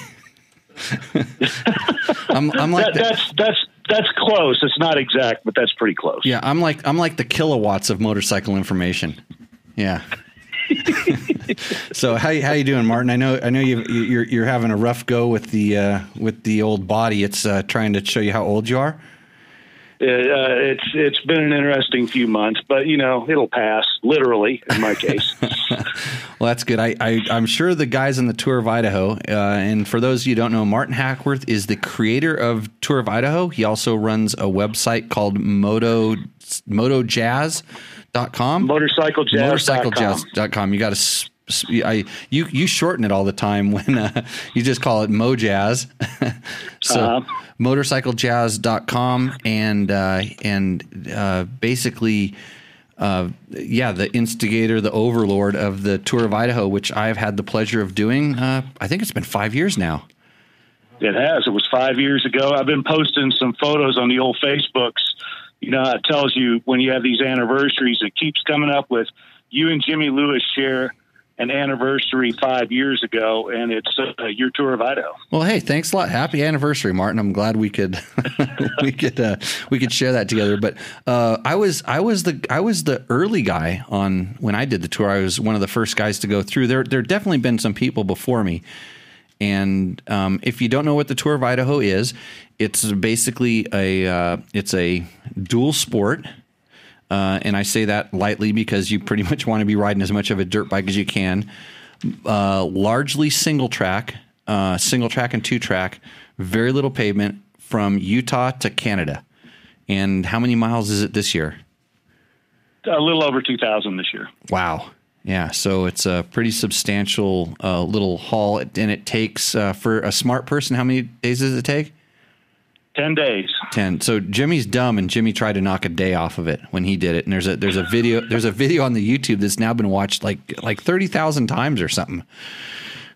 I'm, I'm like
That, that's that's that's close. It's not exact, but that's pretty close.
yeah, I'm like I'm like the kilowatts of motorcycle information. Yeah. so how how you doing, Martin? I know I know you you're you're having a rough go with the uh, with the old body. It's uh, trying to show you how old you are.
Uh, it's it's been an interesting few months, but you know it'll pass. Literally, in my case.
Well, that's good. I, I I'm sure the guys on the Tour of Idaho, uh, and for those of you who don't know, Martin Hackworth is the creator of Tour of Idaho. He also runs a website called Moto MotoJazz.com.
Motorcyclejazz.com.
MotorcycleJazz.com. You got to. I you you shorten it all the time when uh, you just call it Mojazz. so
Uh-huh.
motorcyclejazz.com and uh, and uh, basically uh, yeah, the instigator, the overlord of the Tour of Idaho, which I've had the pleasure of doing. Uh, I think it's been five years now.
It has. It was five years ago. I've been posting some photos on the old Facebooks. You know, it tells you when you have these anniversaries, it keeps coming up with you and Jimmy Lewis share an anniversary five years ago, and it's uh, your tour of Idaho.
Well, hey, thanks a lot. Happy anniversary, Martin. I'm glad we could we could uh, we could share that together. But uh, I was I was the I was the early guy on when I did the tour. I was one of the first guys to go through. There there definitely been some people before me. And um, if you don't know what the Tour of Idaho is, it's basically a uh, it's a dual sport. Uh, and I say that lightly because you pretty much want to be riding as much of a dirt bike as you can. Uh, largely single track, uh, single track and two track, very little pavement from Utah to Canada. And how many miles is it this year?
A little over 2,000 this year.
Wow. Yeah, so it's a pretty substantial uh, little haul, and it takes uh, for a smart person. How many days does it take?
Ten days.
Ten. So Jimmy's dumb, and Jimmy tried to knock a day off of it when he did it. And there's a there's a video there's a video on the YouTube that's now been watched like like thirty thousand times or something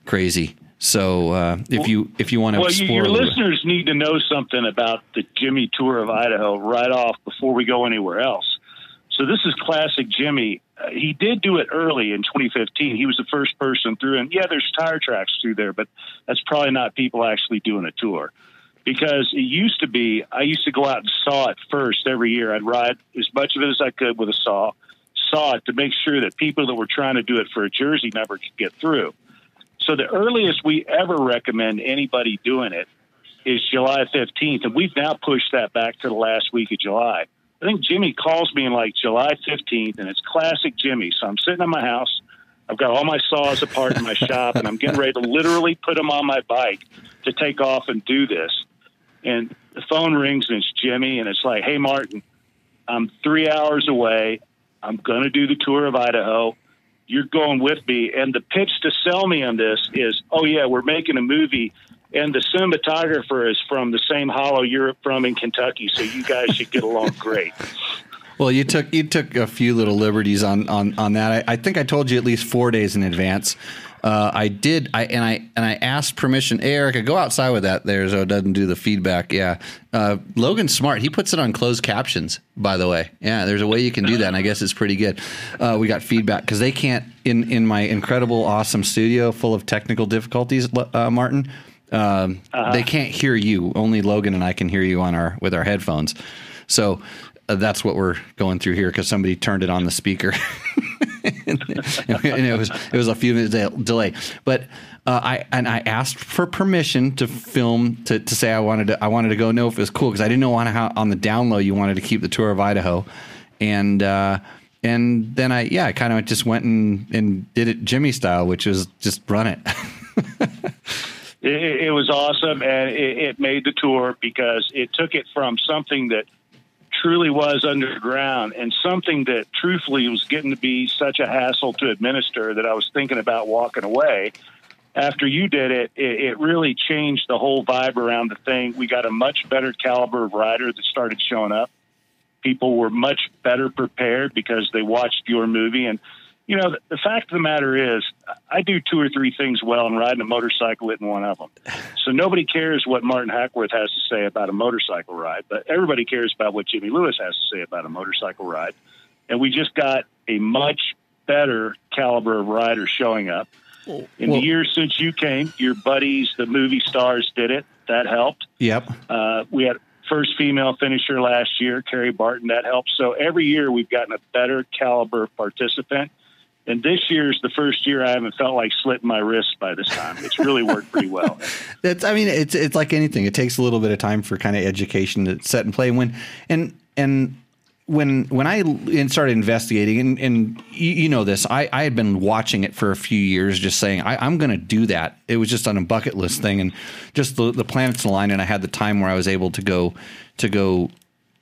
crazy. So uh, if you if you want to
well,
explore,
your listeners need to know something about the Jimmy Tour of Idaho right off before we go anywhere else. So this is classic Jimmy. Uh, he did do it early in 2015. He was the first person through, and yeah, there's tire tracks through there, but that's probably not people actually doing a tour. Because it used to be, I used to go out and saw it first every year. I'd ride as much of it as I could with a saw, saw it to make sure that people that were trying to do it for a jersey number could get through. So the earliest we ever recommend anybody doing it is July 15th, and we've now pushed that back to the last week of July. I think Jimmy calls me in like July 15th, and it's classic Jimmy. So I'm sitting in my house. I've got all my saws apart in my shop, and I'm getting ready to literally put them on my bike to take off and do this. And the phone rings, and it's Jimmy, and it's like, hey, Martin, I'm three hours away. I'm going to do the tour of Idaho. You're going with me. And the pitch to sell me on this is, oh, yeah, we're making a movie and the cinematographer is from the same hollow you're from in Kentucky, so you guys should get along great.
Well, you took you took a few little liberties on on on that. I, I think I told you at least four days in advance. Uh, I did, I and I and I asked permission. Hey, Erica, go outside with that there, so it doesn't do the feedback. Yeah, uh, Logan's smart. He puts it on closed captions. By the way, yeah, there's a way you can do that, and I guess it's pretty good. Uh, we got feedback because they can't in in my incredible, awesome studio full of technical difficulties. Uh, Martin, um, uh-huh. They can't hear you. Only Logan and I can hear you on our with our headphones. So uh, that's what we're going through here because somebody turned it on the speaker, and, it was it was a few minutes de- delay. But uh, I and I asked for permission to film to, to say I wanted to I wanted to go know if it was cool because I didn't know on how on the down low you wanted to keep the tour of Idaho, and. Uh, and then I, yeah, I kind of just went and, and did it Jimmy style, which was just run it.
it, it was awesome, and it, it made the tour because it took it from something that truly was underground and something that truthfully was getting to be such a hassle to administer that I was thinking about walking away. After you did it, it, it really changed the whole vibe around the thing. We got a much better caliber of rider that started showing up. People were much better prepared because they watched your movie. And you know, the, the, fact of the matter is, I do two or three things well, and riding a motorcycle isn't one of them. So nobody cares what Martin Hackworth has to say about a motorcycle ride, but everybody cares about what Jimmy Lewis has to say about a motorcycle ride. And we just got a much better caliber of riders showing up. In well, the years since you came, your buddies, the movie stars, did it. That helped.
Yep.
Uh, we had first female finisher last year, Carrie Barton. That helped. So every year we've gotten a better caliber participant and this year's the first year I haven't felt like slitting my wrist by this time. It's really worked pretty well.
That's, I mean, it's it's like anything. It takes a little bit of time for kind of education to set in play. When and and when when I started investigating, and, and you, you, know this, I, I had been watching it for a few years, just saying I, am going to do that. It was just on a bucket list thing, and just the, the planets aligned, and I had the time where I was able to go to go,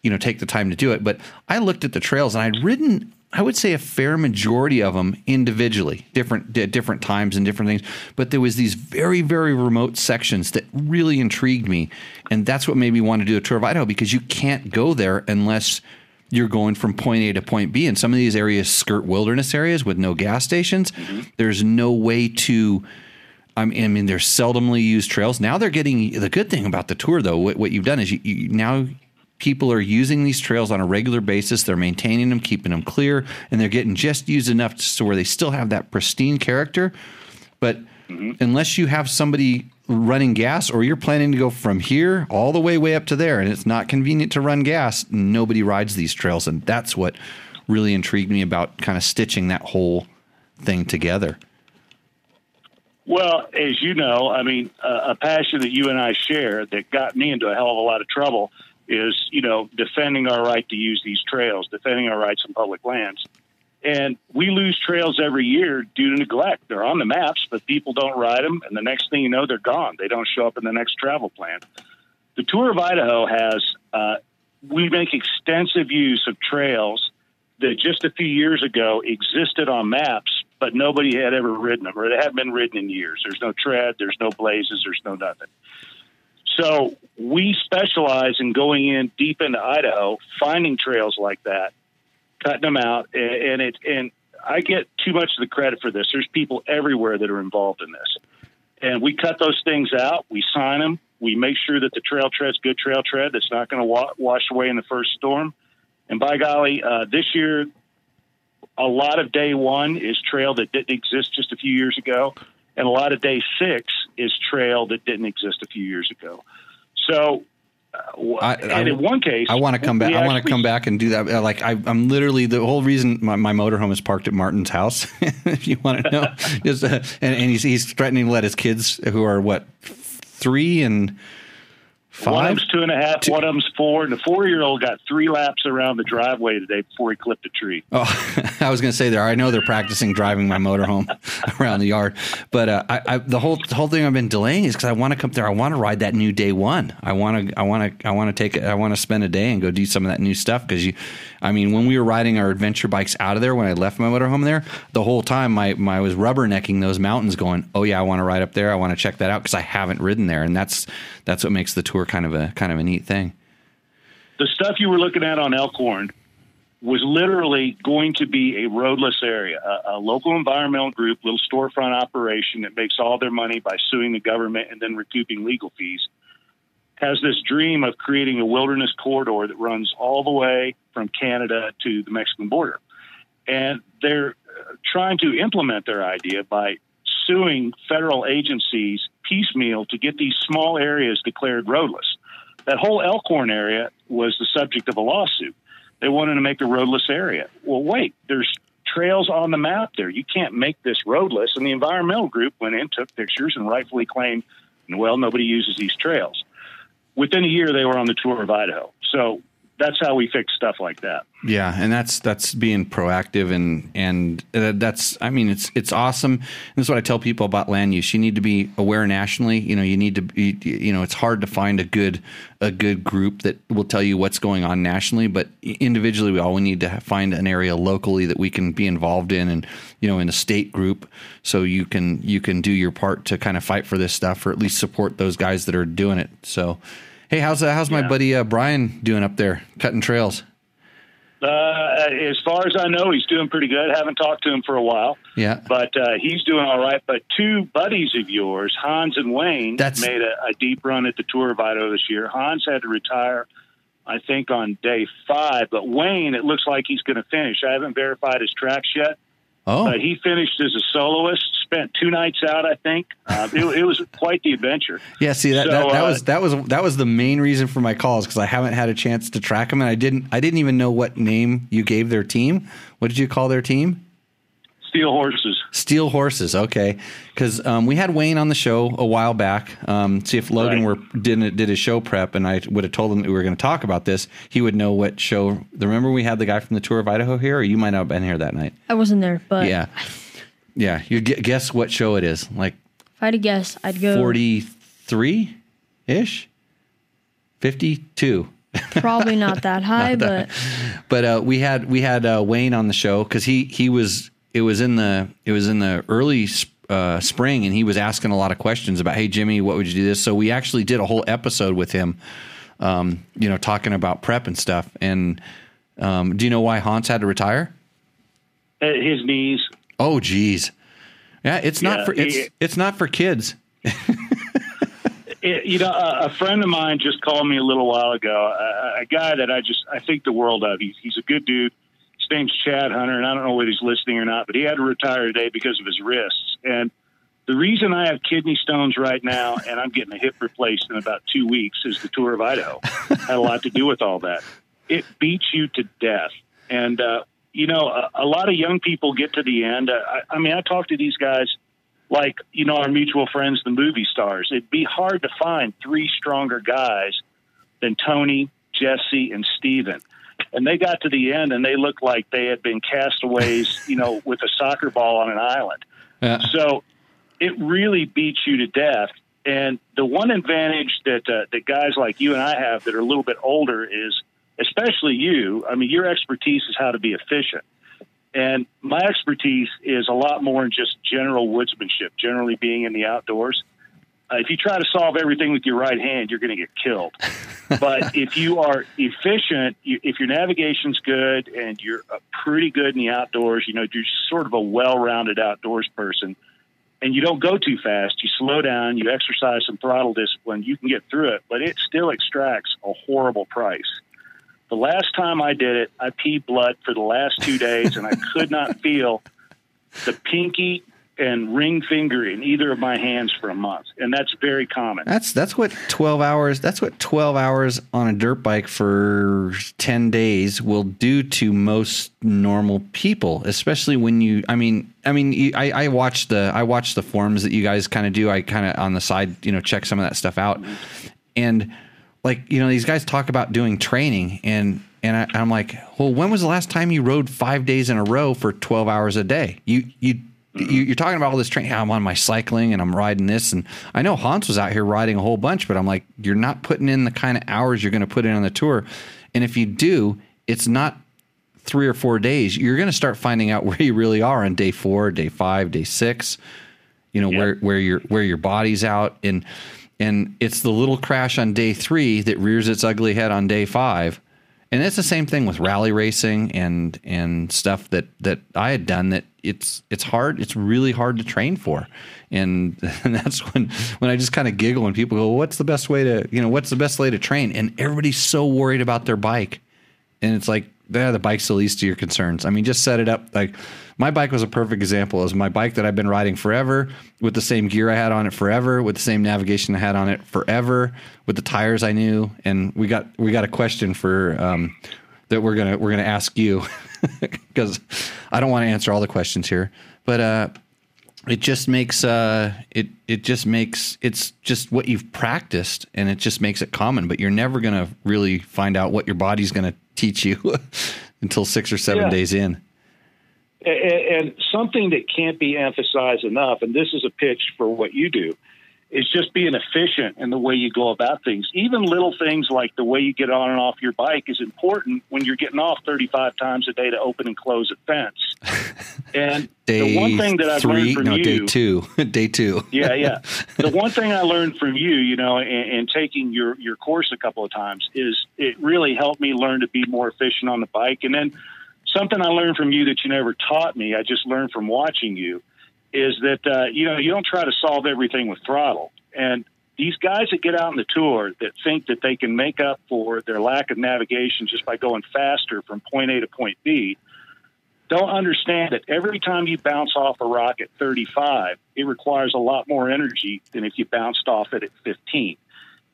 you know, take the time to do it. But I looked at the trails, and I'd ridden I would say a fair majority of them individually, different at different times and different things. But there was these very very remote sections that really intrigued me, and that's what made me want to do a tour of Idaho because you can't go there unless you're going from point A to point B. And some of these areas skirt wilderness areas with no gas stations. Mm-hmm. There's no way to. I mean, they're seldomly used trails. Now they're getting the good thing about the tour, though. What, what you've done is you, you now people are using these trails on a regular basis. They're maintaining them, keeping them clear, and they're getting just used enough to where they still have that pristine character. But mm-hmm. unless you have somebody running gas or you're planning to go from here all the way way up to there and it's not convenient to run gas, nobody rides these trails and that's what really intrigued me about kind of stitching that whole thing together.
Well, as you know, I mean, uh, a passion that you and I share that got me into a hell of a lot of trouble is, you know, defending our right to use these trails, defending our rights on public lands. And we lose trails every year due to neglect. They're on the maps, but people don't ride them. And the next thing you know, they're gone. They don't show up in the next travel plan. The Tour of Idaho has, uh, we make extensive use of trails that just a few years ago existed on maps, but nobody had ever ridden them, or they hadn't been ridden in years. There's no tread, there's no blazes, there's no nothing. So we specialize in going in deep into Idaho, finding trails like that, cutting them out, and, and it and I get too much of the credit for this. There's people everywhere that are involved in this, and we cut those things out. We sign them. We make sure that the trail tread's good trail tread that's not going to wa- wash away in the first storm. And by golly, uh, this year, a lot of day one is trail that didn't exist just a few years ago, and a lot of day six is trail that didn't exist a few years ago. So, uh,
I-
and in one case,
I want to come back. I want to come back and do that. Uh, Like I, I'm literally the whole reason my, my motorhome is parked at Martin's house. if you want to know, is uh, and, and he's he's threatening to let his kids, who are what three and
One of
five,
them's two and a half, one of them's four, and the four-year-old got three laps around the driveway today before he clipped a tree.
Oh, I was going to say there. I know they're practicing driving my motorhome around the yard, but uh, I, I, the whole the whole thing I've been delaying is because I want to come there. I want to ride that new day one. I want to I want to I want to take. I want to spend a day and go do some of that new stuff because you. I mean, when we were riding our adventure bikes out of there, when I left my motorhome there, the whole time my, my I was rubbernecking those mountains, going, "Oh yeah, I want to ride up there. I want to check that out because I haven't ridden there." And that's that's what makes the tour kind of a kind of a neat thing.
The stuff you were looking at on Elkhorn was literally going to be a roadless area, a, a local environmental group, little storefront operation that makes all their money by suing the government and then recouping legal fees. Has this dream of creating a wilderness corridor that runs all the way from Canada to the Mexican border. And they're uh, trying to implement their idea by suing federal agencies piecemeal to get these small areas declared roadless. That whole Elkhorn area was the subject of a lawsuit. They wanted to make a roadless area. Well, wait, there's trails on the map there. You can't make this roadless. And the environmental group went in, took pictures, and rightfully claimed, well, nobody uses these trails. Within a year, they were on the tour of Idaho. So that's how we fix stuff like that.
Yeah, and that's that's being proactive and and that's I mean it's it's awesome. And this is what I tell people about land use. You need to be aware nationally. You know, you need to be you know it's hard to find a good a good group that will tell you what's going on nationally, but individually we all we need to find an area locally that we can be involved in and you know in a state group so you can you can do your part to kind of fight for this stuff or at least support those guys that are doing it. So Hey, how's uh, how's my
Yeah.
buddy uh, Brian doing up there cutting trails?
Uh, as far as I know, he's doing pretty good. Haven't talked to him for a while,
Yeah.
but uh, he's doing all right. But two buddies of yours, Hans and Wayne,
That's-
made a, a deep run at the Tour of Idaho this year. Hans had to retire, I think, on day five. But Wayne, it looks like he's going to finish. I haven't verified his tracks yet,
Oh,
but he finished as a soloist. Spent two nights out, I think. Uh, it, it was quite the adventure.
Yeah, see that,
So,
that, that
uh,
was that was that was the main reason for my calls because I haven't had a chance to track them and I didn't I didn't even know what name you gave their team. What did you call their team?
Steel horses.
Steel Horses. Okay, because um, we had Wayne on the show a while back. Um, see if Logan
Right.
were did did his show prep, and I would have told him that we were going to talk about this. He would know what show. Remember we had the guy from the tour of Idaho here, or you might not have been here that night.
I wasn't there, but
yeah, yeah. You gu- guess what show it is? Like
if I had to guess, I'd go
forty three ish, fifty two.
probably not that high, but
but uh, we had we had uh, Wayne on the show because he he was it was in the it was in the early uh, spring and he was asking a lot of questions about hey Jimmy what would you do this so we actually did a whole episode with him um, you know talking about prep and stuff and um, do you know why Hans had to retire
Uh, His knees.
oh geez yeah it's not
Yeah,
for it's
he-
it's not for kids
It, you know, a, a friend of mine just called me a little while ago. A, a guy that I just I think the world of. He's he's a good dude. His name's Chad Hunter, and I don't know whether he's listening or not, but he had to retire today because of his wrists. And the reason I have kidney stones right now, and I'm getting a hip replaced in about two weeks, is the tour of Idaho. Had a lot to do with all that. It beats you to death, and uh, you know, a, a lot of young people get to the end. Uh, I, I mean, I talk to these guys like you know our mutual friends, the movie stars. It'd be hard to find three stronger guys than Tony, Jesse, and Steven. And they got to the end, and they looked like they had been castaways, you know, with a soccer ball on an island.
Yeah.
So it really beats you to death. And the one advantage that uh, that guys like you and I have that are a little bit older is especially you. I mean, your expertise is how to be efficient. And my expertise is a lot more in just general woodsmanship, generally being in the outdoors. Uh, if you try to solve everything with your right hand, you're going to get killed. but if you are efficient, you, if your navigation's good and you're uh, pretty good in the outdoors, you know, you're sort of a well-rounded outdoors person, and you don't go too fast, you slow down, you exercise some throttle discipline, you can get through it. But it still extracts a horrible price. The last time I did it, I peed blood for the last two days, and I could not feel the pinky and ring finger in either of my hands for a month, and that's very common.
That's that's what twelve hours. That's what twelve hours on a dirt bike for ten days will do to most normal people, especially when you. I mean, I mean, I, I watch the I watch the forums that you guys kind of do. I kind of on the side, you know, check some of that stuff out, and like you know, these guys talk about doing training, and and I, I'm like, well, when was the last time you rode five days in a row for twelve hours a day? You you, Mm-hmm. you're talking about all this training. I'm on my cycling and I'm riding this, and I know Hans was out here riding a whole bunch, but I'm like, you're not putting in the kind of hours you're going to put in on the tour, and if you do, it's not three or four days. You're going to start finding out where you really are on day four, day five, day six. You know where where your where your body's out, and and it's the little crash on day three that rears its ugly head on day five. And it's the same thing with rally racing and and stuff that that I had done that it's it's hard it's really hard to train for. And, and that's when when I just kind of giggle when people go, "What's the best way to, you know, what's the best way to train?" And everybody's so worried about their bike. And it's like, yeah, the bike's the least of your concerns. I mean, just set it up. Like my bike was a perfect example. Is my bike that I've been riding forever with the same gear I had on it forever, with the same navigation I had on it forever, with the tires I knew. And we got we got a question for um, that we're gonna we're gonna ask you because I don't want to answer all the questions here, but uh, it just makes uh, it it just makes it's just what you've practiced and it just makes it common. But you're never gonna really find out what your body's gonna teach you until six or seven
Yeah.
days in.
A- a- and something that can't be emphasized enough, and this is a pitch for what you do, is just being efficient in the way you go about things. Even little things like the way you get on and off your bike is important when you're getting off 35 times a day to open and close a fence. And
Day
the one thing that I've
three,
learned from
no,
you,
day two, day two.
yeah, yeah. The one thing I learned from you, you know, and, and taking your your course a couple of times is it really helped me learn to be more efficient on the bike. And then something I learned from you that you never taught me, I just learned from watching you, is that uh, you know you don't try to solve everything with throttle. And these guys that get out on the tour that think that they can make up for their lack of navigation just by going faster from point A to point B don't understand that every time you bounce off a rock at 35, it requires a lot more energy than if you bounced off it at 15.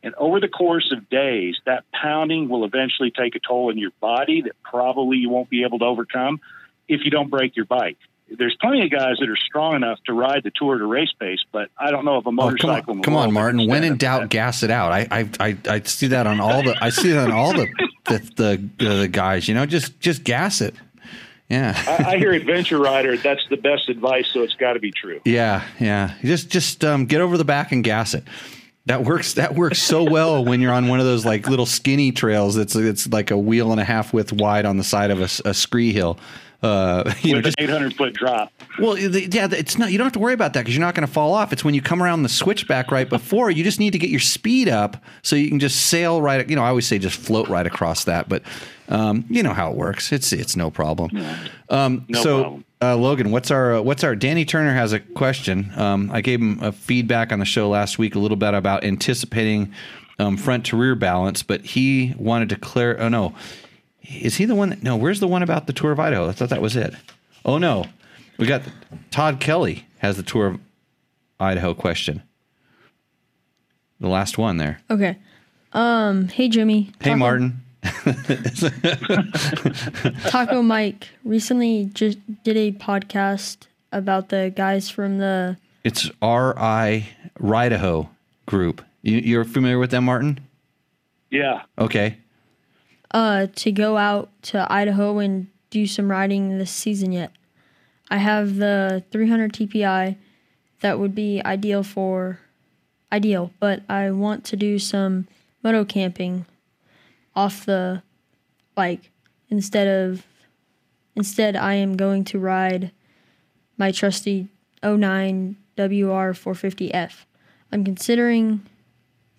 And over the course of days, that pounding will eventually take a toll on your body that probably you won't be able to overcome if you don't break your bike. There's plenty of guys that are strong enough to ride the tour to race pace, but I don't know if a
Oh, come
motorcycle.
on, come on, Martin. When in doubt,
that.
gas it out. I, I, I, I see that on all the, I see that on all the, the, the, the guys. You know, just, just gas it. Yeah.
I, I hear adventure rider. That's the best advice, so it's got to be true.
Yeah, yeah. Just just um, get over the back and gas it. That works. That works so well when you're on one of those like little skinny trails. That's it's like a wheel and a half width wide on the side of a scree hill. Uh, you know,
With
just
an 800 foot drop.
well, the- yeah. It's not. You don't have to worry about that because you're not going to fall off. It's when you come around the switchback right before. You just need to get your speed up so you can just sail right. You know, I always say just float right across that, but um, you know how it works. It's it's no problem. Um,
No
so,
problem.
Uh, Logan, what's our uh, what's our Danny Turner has a question. Um, I gave him a feedback on the show last week a little bit about anticipating um, front to rear balance, but he wanted to clear. Oh no, is he the one? That, no, where's the one about the Tour of Idaho? I thought that was it. Oh no, we got Todd Kelly has the Tour of Idaho question. The last one there.
Okay. Um. Hey, Jimmy.
Hey,
Taco-
Martin.
Taco Mike recently just did a podcast about the guys from the.
It's R I Ridaho group. You, you're familiar with them, Martin?
Yeah.
Okay.
Uh, to go out to Idaho and do some riding this season yet. I have the 300 TPI that would be ideal for ideal, but I want to do some moto camping off the bike instead of instead I am going to ride my trusty 09 WR450F. I'm considering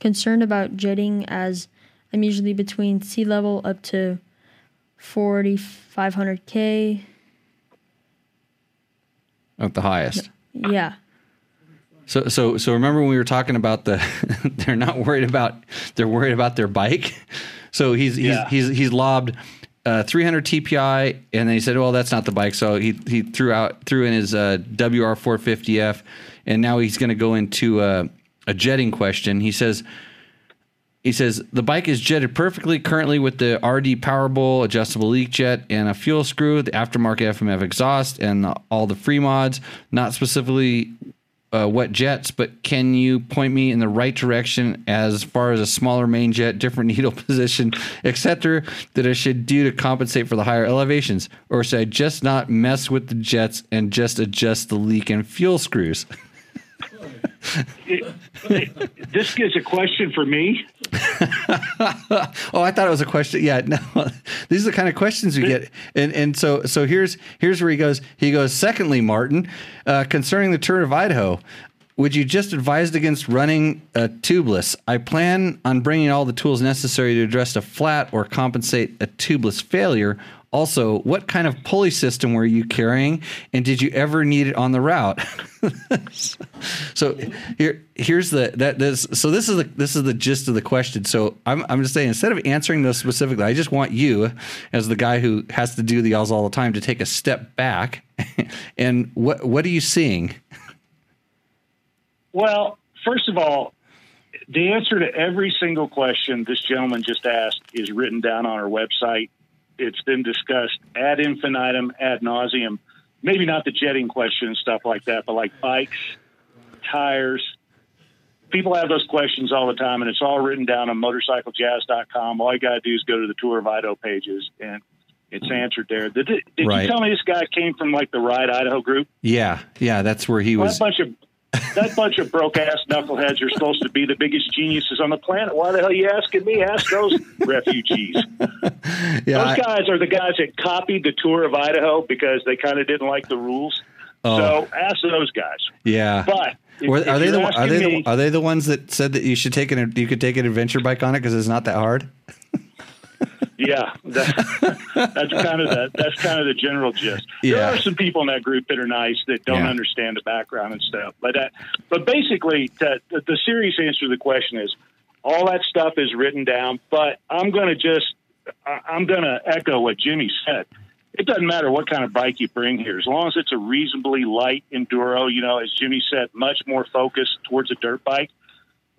concerned about jetting as I'm usually between sea level up to 4500k.
At the highest.
Yeah.
So so so remember when we were talking about the they're not worried about they're worried about their bike. So he's he's
Yeah.
he's he's lobbed uh, 300 TPI and then he said, "Well, that's not the bike." So he he threw out threw in his uh, WR450F and now he's going to go into uh, a jetting question. He says he says the bike is jetted perfectly currently with the RD Powerbowl adjustable leak jet and a fuel screw, the aftermarket FMF exhaust, and the, all the free mods. Not specifically uh, wet jets, but can you point me in the right direction as far as a smaller main jet, different needle position, etc., that I should do to compensate for the higher elevations, or should I just not mess with the jets and just adjust the leak and fuel screws?
This is a question for me.
Oh, I thought it was a question. Yeah, no. These are the kind of questions we get. And and so so here's here's where he goes. He goes, secondly, Martin, uh, concerning the tour of Idaho, would you just advise against running a tubeless? I plan on bringing all the tools necessary to address a flat or compensate a tubeless failure. Also, what kind of pulley system were you carrying, and did you ever need it on the route? so here here's the that this so this is the this is the gist of the question. So I'm I'm just saying instead of answering those specifically, I just want you as the guy who has to do the L's all the time to take a step back and what what are you seeing?
Well, first of all, the answer to every single question this gentleman just asked is written down on our website. It's been discussed ad infinitum, ad nauseum. Maybe not the jetting question and stuff like that, but like bikes, tires. People have those questions all the time, and it's all written down on motorcyclejazz.com. All you got to do is go to the Tour of Idaho pages, and it's answered there. Did, did
Right.
you tell me this guy came from like the Ride Idaho group?
Yeah, yeah, that's where he
Well,
was.
that bunch of that bunch of broke ass knuckleheads are supposed to be the biggest geniuses on the planet. Why the hell are you asking me? Ask those refugees.
Yeah,
Those
I-
guys are the guys that copied the tour of Idaho because they kind of didn't like the rules.
Oh.
So ask those guys.
yeah.
But if-
Or
if
are they the are they the, are they the ones that said that you should take an you could take an adventure bike on it because it's not that hard?
Yeah, that, that's kind of the that's kind of the general gist. There are some people in that group that are nice that don't
Yeah.
understand the background and stuff. But that, but basically, the, the, the serious answer to the question is, all that stuff is written down. But I'm going to just I'm going to echo what Jimmy said. It doesn't matter what kind of bike you bring here, as long as it's a reasonably light enduro. You know, as Jimmy said, much more focused towards a dirt bike.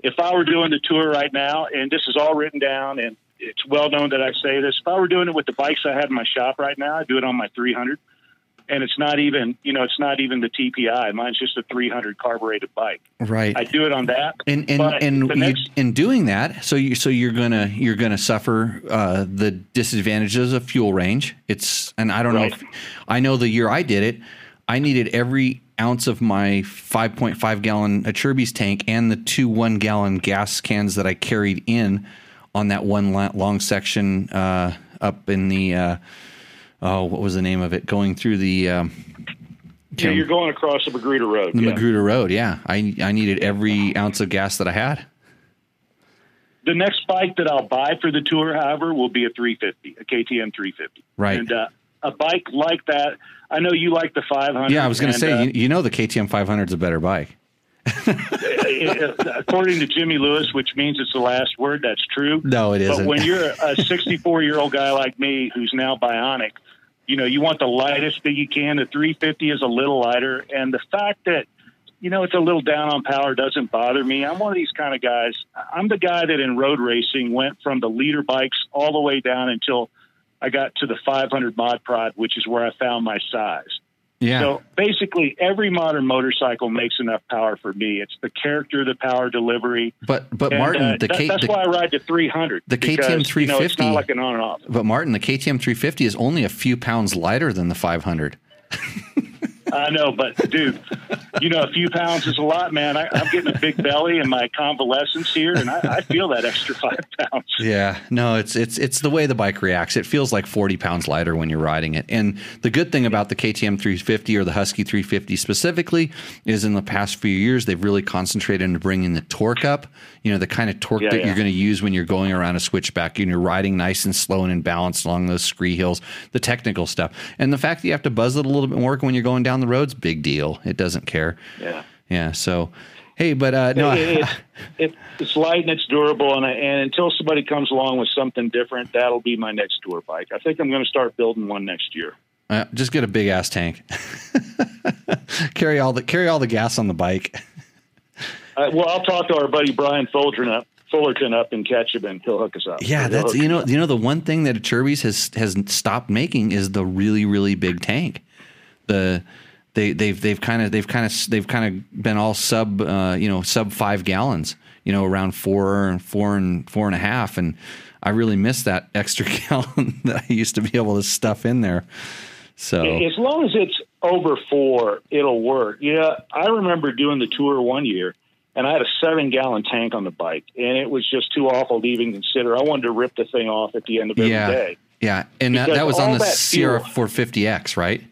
If I were doing the tour right now, and this is all written down, and it's well known that I say this. If I were doing it with the bikes I have in my shop right now, I'd do it on my 300. And it's not even, you know, it's not even the TPI. Mine's just a 300 carbureted bike.
Right.
I do it on that.
and and and you,
next-
in doing that, so you so you're gonna you're gonna suffer uh, the disadvantages of fuel range. It's and I don't
Right.
know. If, I know the year I did it, I needed every ounce of my 5.5 gallon Acerbis tank and the two one gallon gas cans that I carried in on that one long section uh, up in the uh, oh what was the name of it going through the um,
yeah, you're going across the Magruder Road.
the
yeah.
Magruder Road. Yeah, I I needed every ounce of gas that I had.
The next bike that I'll buy for the tour, however, will be a 350, a KTM 350.
Right.
And uh, a bike like that, I know you like the 500.
Yeah, I was going to say,
uh,
you, you know, the KTM 500 is a better bike.
according to Jimmy Lewis, which means it's the last word, that's true.
No, it
But
isn't.
when you're a 64 year old guy like me who's now bionic, you know, you want the lightest that you can. The 350 is a little lighter. And the fact that, you know, it's a little down on power doesn't bother me. I'm one of these kind of guys. I'm the guy that in road racing went from the leader bikes all the way down until I got to the 500 mod prod, which is where I found my size.
Yeah,
So basically, every modern motorcycle makes enough power for me. It's the character, the power delivery.
but but
And,
Martin,
uh,
the,
that-
K,
that's
the
why I ride the 300.
the
because,
KTM
You know, it's
350
not like an on and off.
but Martin, the KTM 350 is only a few pounds lighter than the 500.
I know, but dude, you know, a few pounds is a lot, man. I, I'm getting a big belly in my convalescence here, and I, I feel that extra five pounds.
Yeah, no, it's it's it's the way the bike reacts. It feels like 40 pounds lighter when you're riding it. And the good thing about the KTM 350 or the Husky 350 specifically is in the past few years they've really concentrated into bringing the torque up. You know, the kind of torque
Yeah,
that
yeah.
you're going to use when you're going around a switchback and you're riding nice and slow and in balance along those scree hills. The technical stuff and the fact that you have to buzz it a little bit more when you're going down the roads, big deal. It doesn't care.
Yeah.
Yeah. So, hey, but uh, no,
it, it, it, it's light and it's durable, and, I, and until somebody comes along with something different, that'll be my next tour bike. I think I'm going to start building one next year.
Uh, just get a big ass tank. carry all the carry all the gas on the bike.
Uh, well, I'll talk to our buddy Brian Fullerton up, Fullerton up in Ketchum, and he'll hook us up.
Yeah, that's you know you know the one thing that Chirby's has has stopped making is the really really big tank. The they they've they've kind of they've kind of they've kind of been all sub uh, you know sub five gallons you know around four and four and four and a half and I really miss that extra gallon that I used to be able to stuff in there. So
As long as it's over four, it'll work. Yeah, I remember doing the tour one year, and I had a seven gallon tank on the bike, and it was just too awful to even consider. I wanted to rip the thing off at the end of every
yeah
day.
yeah and that, that was on the
that
Sierra
fuel-
450X right.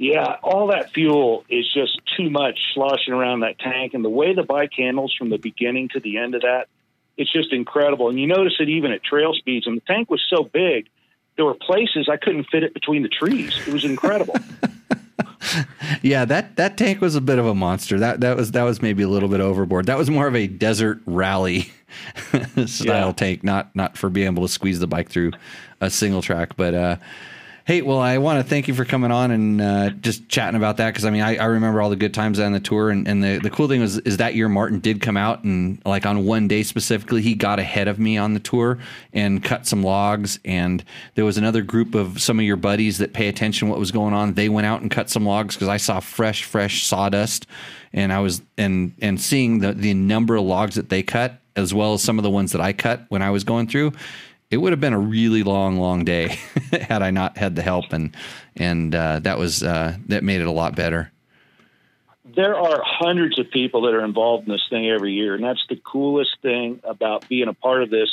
Yeah, all that fuel is just too much sloshing around that tank, and the way the bike handles from the beginning to the end of that, it's just incredible. And you notice it even at trail speeds, and the tank was so big, there were places I couldn't fit it between the trees. It was incredible.
Yeah, that that tank was a bit of a monster. That that was that was maybe a little bit overboard. That was more of a desert rally style
Yeah.
tank, not not for being able to squeeze the bike through a single track. But uh, hey, well, I want to thank you for coming on and uh, just chatting about that because I mean I, I remember all the good times on the tour, and, and the the cool thing was is that year Martin did come out and like on one day specifically he got ahead of me on the tour and cut some logs, and there was another group of some of your buddies that pay attention what was going on. They went out and cut some logs because I saw fresh fresh sawdust, and I was and and seeing the the number of logs that they cut as well as some of the ones that I cut when I was going through it would have been a really long, long day had I not had the help, and and uh, that was uh, that made it a lot better.
there are hundreds of people that are involved in this thing every year, and that's the coolest thing about being a part of this.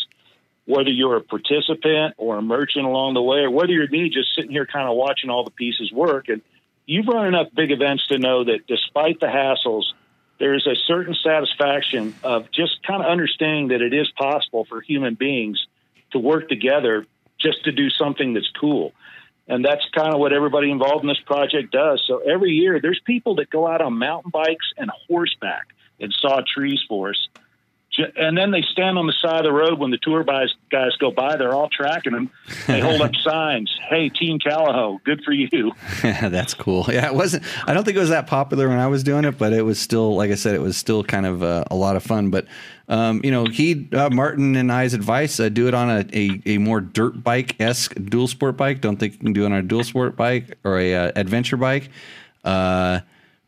Whether you're a participant or a merchant along the way, or whether you're me just sitting here kind of watching all the pieces work, and you've run enough big events to know that despite the hassles, there's a certain satisfaction of just kind of understanding that it is possible for human beings to work together just to do something that's cool. And that's kind of what everybody involved in this project does. So every year, there's people that go out on mountain bikes and horseback and saw trees for us. And then they stand on the side of the road when the tour guys, guys go by. They're all tracking them. They hold up signs. Hey, Team Calaho, good for you.
That's cool. Yeah, it wasn't. I don't think it was that popular when I was doing it, but it was still, like I said, it was still kind of uh, a lot of fun. But um, you know, he, uh, Martin, and I's advice: uh, do it on a, a, a more dirt bike esque dual sport bike. Don't think you can do it on a dual sport bike or a uh, adventure bike. Uh,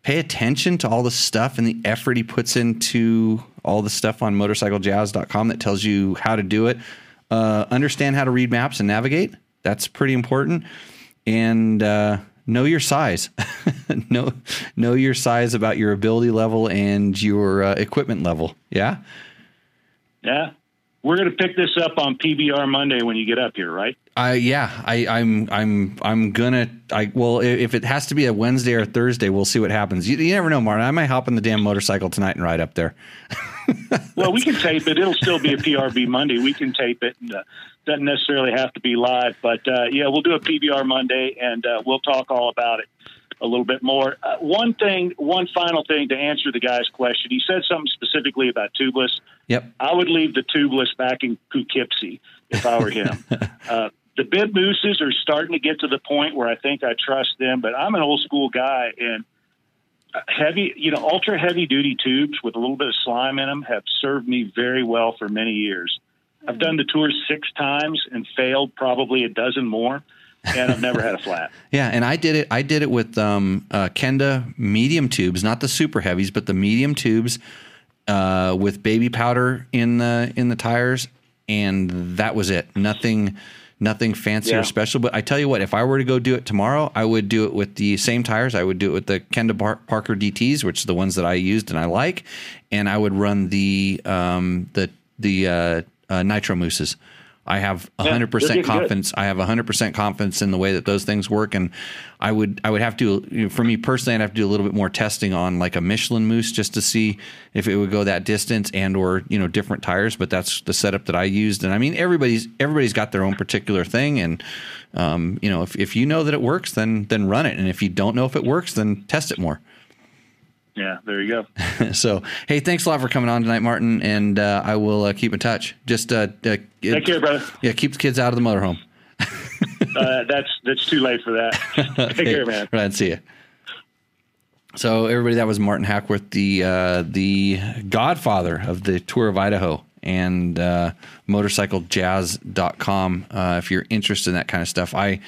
pay attention to all the stuff and the effort he puts into all the stuff on motorcyclejazz.com that tells you how to do it. Uh, understand how to read maps and navigate. That's pretty important. And uh, know your size. know know your size about your ability level and your uh, equipment level. Yeah.
Yeah. We're going to pick this up on PBR Monday when you get up here, right?
I yeah, I, I'm I'm I'm gonna I well if it has to be a Wednesday or Thursday, we'll see what happens. You, you never know, Martin. I might hop on the damn motorcycle tonight and ride up there.
Well, we can tape it. It'll still be a PRB Monday. We can tape it. And, uh, doesn't necessarily have to be live, but uh, yeah, we'll do a PBR Monday, and uh, we'll talk all about it a little bit more. Uh, one thing, one final thing to answer the guy's question. He said something specifically about tubeless.
Yep.
I would leave the tubeless back in Poughkeepsie if I were him. uh, the bib mousses are starting to get to the point where I think I trust them, but I'm an old school guy and heavy, you know, ultra heavy duty tubes with a little bit of slime in them have served me very well for many years. I've done the tour six times and failed probably a dozen more, and I've never had a flat.
Yeah, and I did it. I did it with um, uh, Kenda medium tubes, not the super heavies, but the medium tubes uh, with baby powder in the in the tires, and that was it. Nothing, Nothing fancy
Yeah.
or special. But I tell you what, if I were to go do it tomorrow, I would do it with the same tires. I would do it with the Kenda Par- Parker DTs, which are the ones that I used and I like, and I would run the um, the the uh, uh, Nitro Mousses. I have
they're
hundred percent
getting good.
confidence. I have hundred percent confidence in the way that those things work, and I would I would have to you know, for me personally, I'd have to do a little bit more testing on like a Michelin Mousse just to see if it would go that distance and or you know different tires. But that's the setup that I used, and I mean everybody's everybody's got their own particular thing, and um, you know if if you know that it works, then then run it, and if you don't know if it works, then test it more.
Yeah, there you go.
so hey, thanks a lot for coming on tonight, Martin, and uh, I will uh, keep in touch. Just uh, uh,
Take care, brother.
Yeah, keep the kids out of the motorhome.
Uh, that's that's too late for that. Take care, man.
Right, see you. So everybody, that was Martin Hackworth, the uh, the godfather of the Tour of Idaho and uh, motorcyclejazz.com. Uh, if you're interested in that kind of stuff, I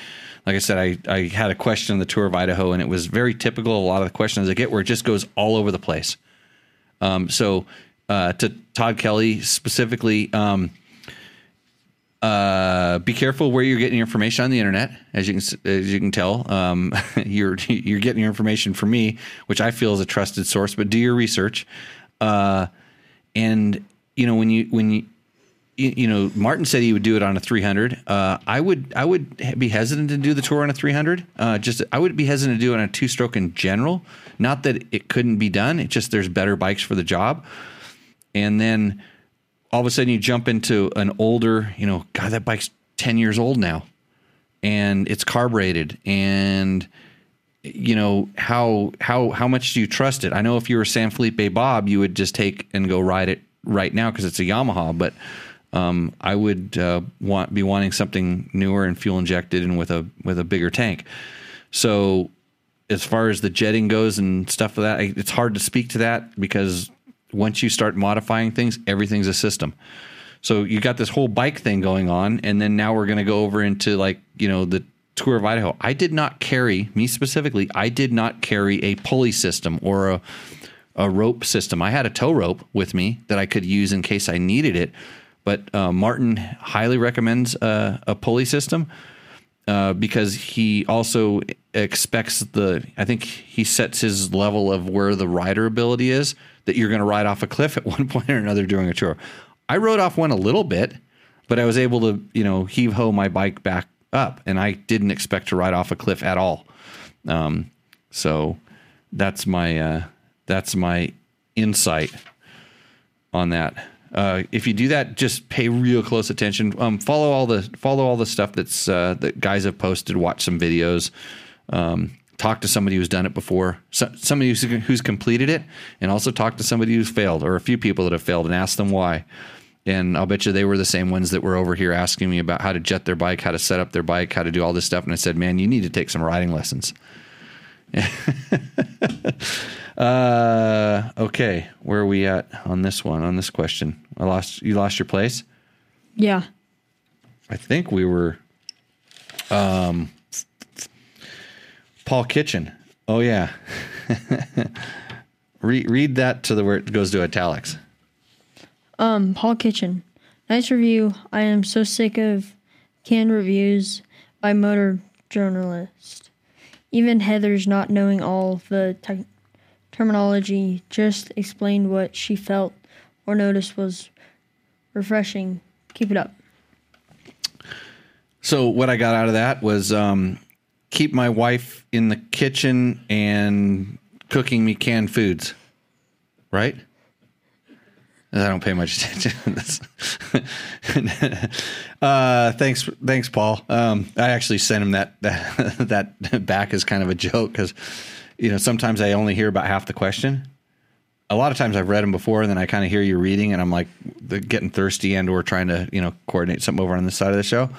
like I said, I, I had a question on the Tour of Idaho, and it was very typical. A lot of the questions I get where it just goes all over the place. Um, so uh, to Todd Kelly specifically, um, uh, be careful where you're getting your information on the internet. As you can as you can tell, um, you're you're getting your information from me, which I feel is a trusted source. But do your research, uh, and you know when you when you you you know, Martin said he would do it on a 300. Uh, I would, I would be hesitant to do the tour on a 300. Uh, just, I would be hesitant to do it on a two stroke in general. Not that it couldn't be done. It's just there's better bikes for the job. And then all of a sudden you jump into an older, you know, God, that bike's 10 years old now, and it's carbureted, and you know how how how much do you trust it? I know if you were San Felipe Bob, you would just take and go ride it right now because it's a Yamaha, but um, I would uh, want be wanting something newer and fuel injected and with a with a bigger tank. So as far as the jetting goes and stuff like that, it's hard to speak to that because once you start modifying things, everything's a system. So you got this whole bike thing going on, and then now we're going to go over into like you know the tour of Idaho. I did not carry me specifically. I did not carry a pulley system or a a rope system. I had a tow rope with me that I could use in case I needed it. But uh, Martin highly recommends uh, a pulley system uh, because he also expects the. I think he sets his level of where the rider ability is that you're going to ride off a cliff at one point or another during a tour. I rode off one a little bit, but I was able to you know heave ho my bike back up, and I didn't expect to ride off a cliff at all. Um, so that's my uh, that's my insight on that. Uh, if you do that, just pay real close attention. Um, follow all the follow all the stuff that's uh, that guys have posted. Watch some videos. Um, talk to somebody who's done it before. So, somebody who's, who's completed it, and also talk to somebody who's failed or a few people that have failed and ask them why. And I'll bet you they were the same ones that were over here asking me about how to jet their bike, how to set up their bike, how to do all this stuff. And I said, man, you need to take some riding lessons. uh, okay, where are we at on this one? On this question, I lost. You lost your place.
Yeah.
I think we were. Um, Paul Kitchen. Oh yeah. read read that to the where it goes to italics.
Um, Paul Kitchen. Nice review. I am so sick of canned reviews by motor journalists. Even Heather's not knowing all the tech terminology just explained what she felt or noticed was refreshing. Keep it up.
So what I got out of that was um, keep my wife in the kitchen and cooking me canned foods. Right? I don't pay much attention to this. uh, thanks, thanks, Paul. Um, I actually sent him that that, that back as kind of a joke because you know sometimes I only hear about half the question. A lot of times I've read them before, and then I kind of hear you reading, and I'm like getting thirsty and or trying to you know coordinate something over on the side of the show.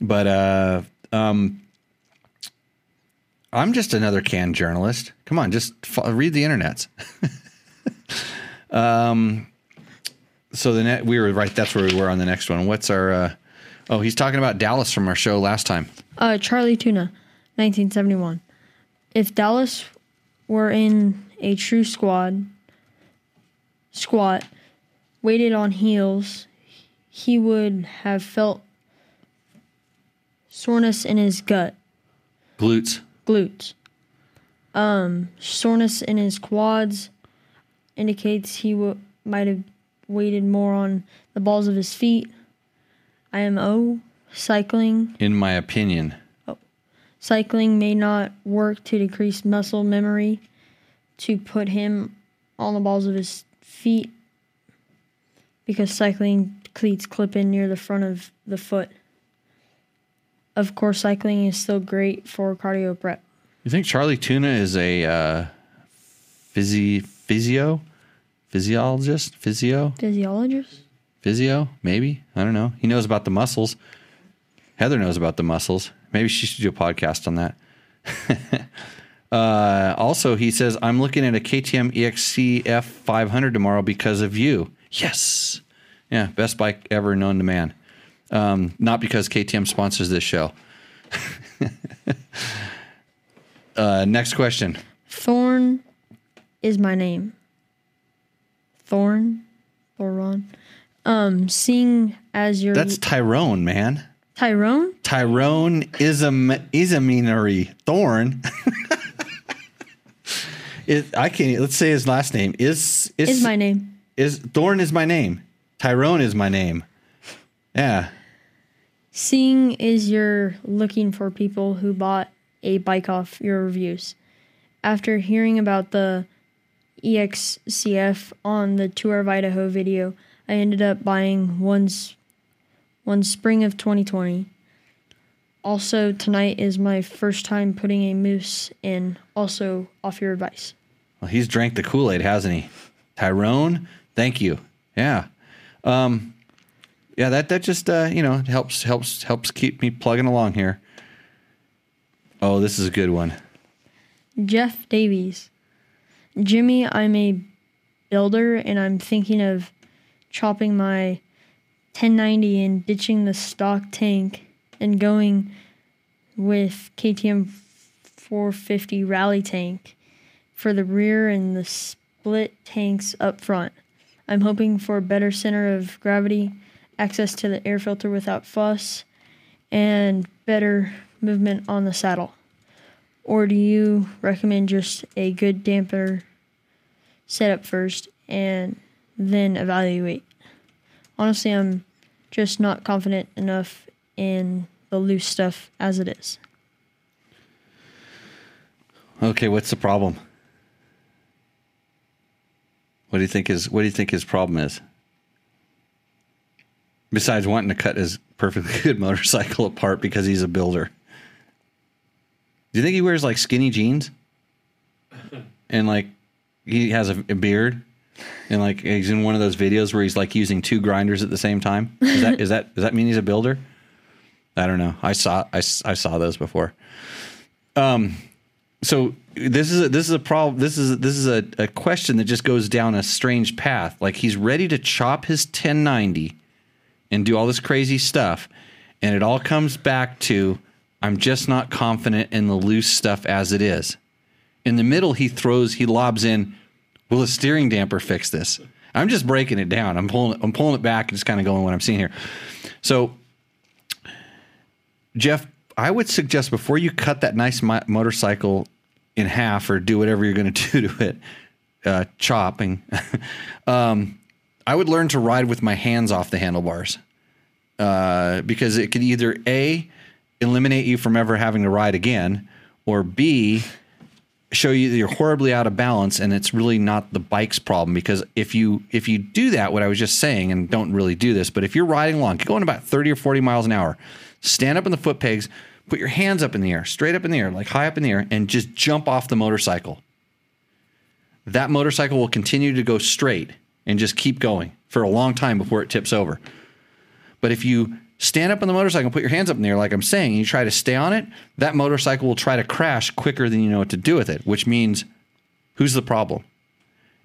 But uh, um, I'm just another canned journalist. Come on, just fo- read the internets. um, so the net we were right. That's where we were on the next one. What's our? Uh, oh, he's talking about Dallas from our show last time.
Uh, Charlie Tuna, 1971. If Dallas were in a true squad, squat, weighted on heels, he would have felt soreness in his gut,
Glutes.
glutes. Um, soreness in his quads indicates he w- might have weighted more on the balls of his feet. IMO, cycling.
In my opinion.
Cycling may not work to decrease muscle memory to put him on the balls of his feet because cycling cleats clip in near the front of the foot. Of course, cycling is still great for cardio prep.
You think Charlie Tuna is a uh, physi- physio? Physiologist? Physio?
Physiologist?
Physio? Maybe? I don't know. He knows about the muscles. Heather knows about the muscles. Maybe she should do a podcast on that. uh, also, he says, I'm looking at a KTM EXC F500 tomorrow because of you. Yes. Yeah, best bike ever known to man. Um, not because KTM sponsors this show. uh, next question.
Thorn is my name. Thorn? Thoron? Um, seeing as your
That's Tyrone, man.
Tyrone?
Tyrone Isam Isaminary Thorn. it, I can't. Let's say his last name is is,
Is my name.
is Thorn is my name. Tyrone is my name. Yeah.
Seeing is you're looking for people who bought a bike off your reviews. After hearing about the EXCF on the Tour of Idaho video, I ended up buying one's one spring of 2020. Also, tonight is my first time putting a mousse in, also off your advice.
Well, he's drank the Kool Aid, hasn't he? Tyrone, thank you. Yeah. Um, yeah, that that just uh, you know helps helps helps keep me plugging along here. Oh, this is a good one.
Jeff Davies. Jimmy, I'm a builder and I'm thinking of chopping my 1090 and ditching the stock tank and going with KTM 450 rally tank for the rear and the split tanks up front. I'm hoping for a better center of gravity, access to the air filter without fuss, and better movement on the saddle. Or do you recommend just a good damper setup first and then evaluate? Honestly, I'm just not confident enough in the loose stuff as it is.
Okay, what's the problem? What do you think his What do you think his problem is? Besides wanting to cut his perfectly good motorcycle apart because he's a builder, do you think he wears like skinny jeans and like he has a, a beard and like he's in one of those videos where he's like using two grinders at the same time? Is that is that does that mean he's a builder? I don't know. I saw I, I saw those before. Um, so this is a, this is a problem. This is this is a, a question that just goes down a strange path. Like he's ready to chop his 1090 and do all this crazy stuff, and it all comes back to I'm just not confident in the loose stuff as it is. In the middle, he throws he lobs in. Will a steering damper fix this? I'm just breaking it down. I'm pulling I'm pulling it back and just kind of going what I'm seeing here. So Jeff, I would suggest before you cut that nice mo- motorcycle in half or do whatever you're going to do to it, uh, chopping, um, I would learn to ride with my hands off the handlebars uh, because it could either A, eliminate you from ever having to ride again, or B, show you that you're horribly out of balance and it's really not the bike's problem. Because if you if you do that what i was just saying and don't really do this but if you're riding along going about 30 or 40 miles an hour stand up in the foot pegs put your hands up in the air straight up in the air like high up in the air and just jump off the motorcycle. That motorcycle will continue to go straight and just keep going for a long time before it tips over. But if you stand up on the motorcycle and put your hands up in the air, like I'm saying, and you try to stay on it, that motorcycle will try to crash quicker than you know what to do with it, which means who's the problem?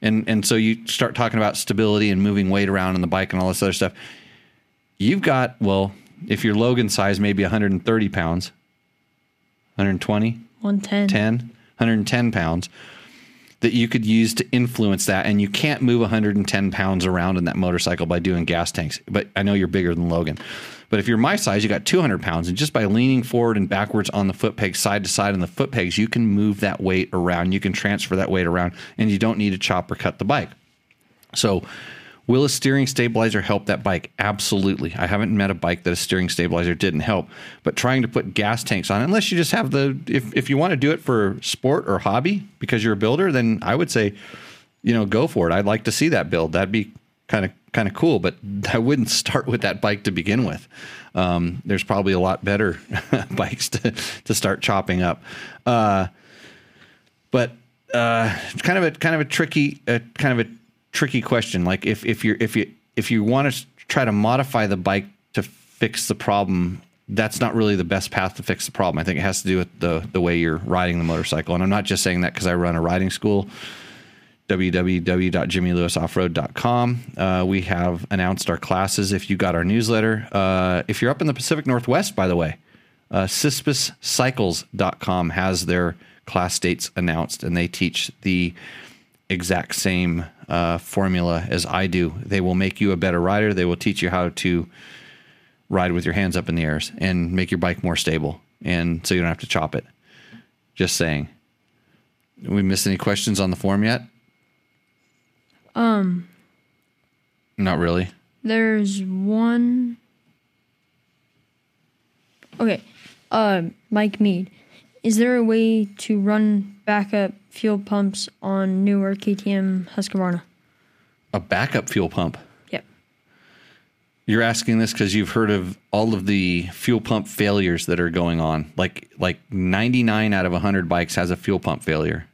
And and so you start talking about stability and moving weight around on the bike and all this other stuff. You've got, well, if you're Logan size, maybe 130 pounds, 120,
110.
10, 110 pounds. that you could use to influence that. And you can't move 110 pounds around in that motorcycle by doing gas tanks. But I know you're bigger than Logan. But if you're my size, you got 200 pounds, and just by leaning forward and backwards on the foot pegs, side to side on the foot pegs, you can move that weight around. You can transfer that weight around, and you don't need to chop or cut the bike. So, will a steering stabilizer help that bike? Absolutely. I haven't met a bike that a steering stabilizer didn't help. But trying to put gas tanks on, unless you just have the, if, if you want to do it for sport or hobby because you're a builder, then I would say, you know, go for it. I'd like to see that build. That'd be kind of kind of cool, but I wouldn't start with that bike to begin with. Um, there's probably a lot better bikes to, to start chopping up. Uh, but uh, it's kind of a kind of a tricky uh, kind of a tricky question. Like if if you're if you if you want to try to modify the bike to fix the problem, that's not really the best path to fix the problem. I think it has to do with the the way you're riding the motorcycle. And I'm not just saying that because I run a riding school www.jimmylewisoffroad.com. Uh, we have announced our classes if you got our newsletter. Uh, if you're up in the Pacific Northwest, by the way, uh, CISPAscycles.com has their class dates announced, and they teach the exact same uh, formula as I do. They will make you a better rider. They will teach you how to ride with your hands up in the air and make your bike more stable, and so you don't have to chop it. Just saying. We missed any questions on the form yet?
Um,
Not really.
there's one. Okay, uh, Mike Mead. Is there a way to run backup fuel pumps on newer KTM Husqvarna?
A backup fuel pump.
Yep.
You're asking this because you've heard of all of the fuel pump failures that are going on. Like like 99 out of 100 bikes has a fuel pump failure,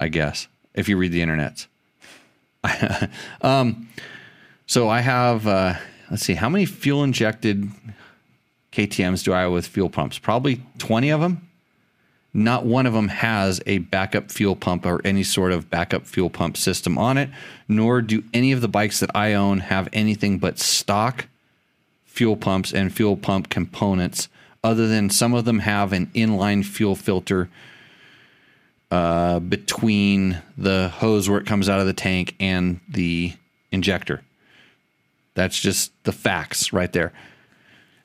I guess, if you read the internets. um, so I have uh, let's see, how many fuel injected KTM's do I have with fuel pumps? Probably 20 of them. Not one of them has a backup fuel pump or any sort of backup fuel pump system on it, nor do any of the bikes that I own have anything but stock fuel pumps and fuel pump components, other than some of them have an inline fuel filter uh, between the hose where it comes out of the tank and the injector. That's just the facts right there.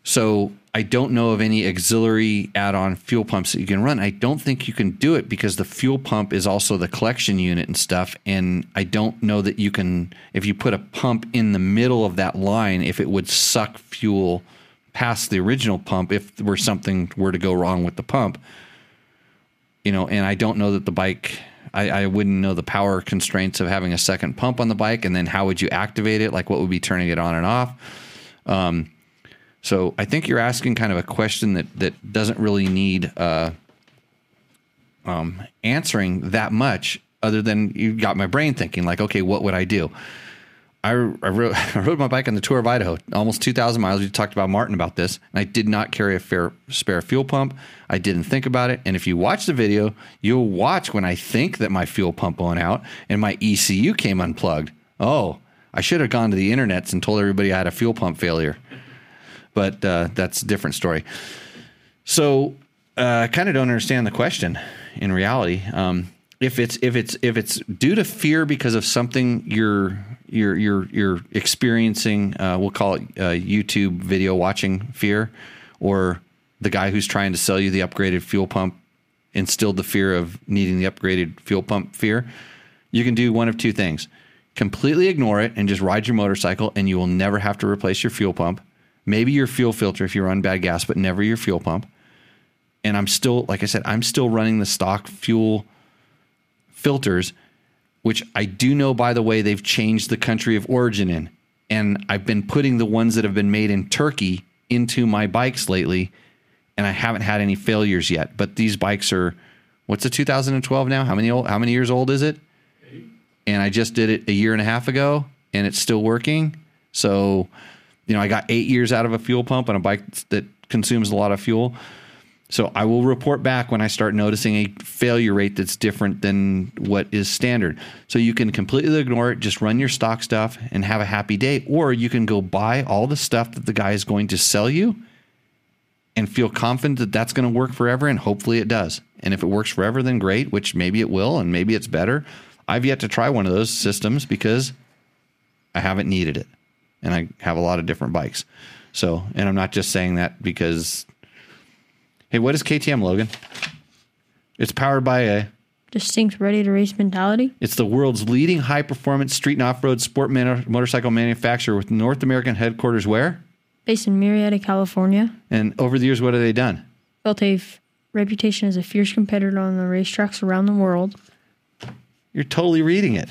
So I don't know of any auxiliary add-on fuel pumps that you can run. I don't think you can do it because the fuel pump is also the collection unit and stuff. And I don't know that you can, if you put a pump in the middle of that line, if it would suck fuel past the original pump if were something were to go wrong with the pump. You know, and I don't know that the bike. I, I wouldn't know the power constraints of having a second pump on the bike, and then how would you activate it? Like, what would be turning it on and off? Um, so I think you're asking kind of a question that that doesn't really need uh, um, answering that much, other than you got my brain thinking like, okay, what would I do? I, I, rode, I rode my bike on the tour of Idaho, almost 2,000 miles. We talked about Martin about this, and I did not carry a fair, spare fuel pump. I didn't think about it. And if you watch the video, you'll watch when I think that my fuel pump went out and my ECU came unplugged. Oh, I should have gone to the internets and told everybody I had a fuel pump failure but uh, that's a different story. So uh, I kind of don't understand the question in reality. Um, if it's if it's if it's due to fear because of something you're you're you're you're experiencing, uh, we'll call it uh, YouTube video watching fear, or the guy who's trying to sell you the upgraded fuel pump instilled the fear of needing the upgraded fuel pump fear. You can do one of two things: completely ignore it and just ride your motorcycle, and you will never have to replace your fuel pump maybe your fuel filter if you run bad gas, but never your fuel pump. And I'm still, like I said, I'm still running the stock fuel filters, which I do know, by the way, they've changed the country of origin in. And I've been putting the ones that have been made in Turkey into my bikes lately, and I haven't had any failures yet. But these bikes are, what's a 2012 now? How many old? How many years old is it? And I just did it a year and a half ago, and it's still working. So you know, I got eight years out of a fuel pump on a bike that consumes a lot of fuel. So I will report back when I start noticing a failure rate that's different than what is standard. So you can completely ignore it, just run your stock stuff and have a happy day. Or you can go buy all the stuff that the guy is going to sell you and feel confident that that's going to work forever. And hopefully it does. And if it works forever, then great, which maybe it will and maybe it's better. I've yet to try one of those systems because I haven't needed it, and I have a lot of different bikes. So, and I'm not just saying that because, hey, what is KTM, Logan? It's powered by a
Distinct ready to race mentality.
it's the world's leading high performance street and off road sport man- motorcycle manufacturer with North American headquarters where?
Based in Murrieta, California.
And over the years, what have they done?
Built a f- reputation as a fierce competitor on the racetracks around the world.
You're totally reading it.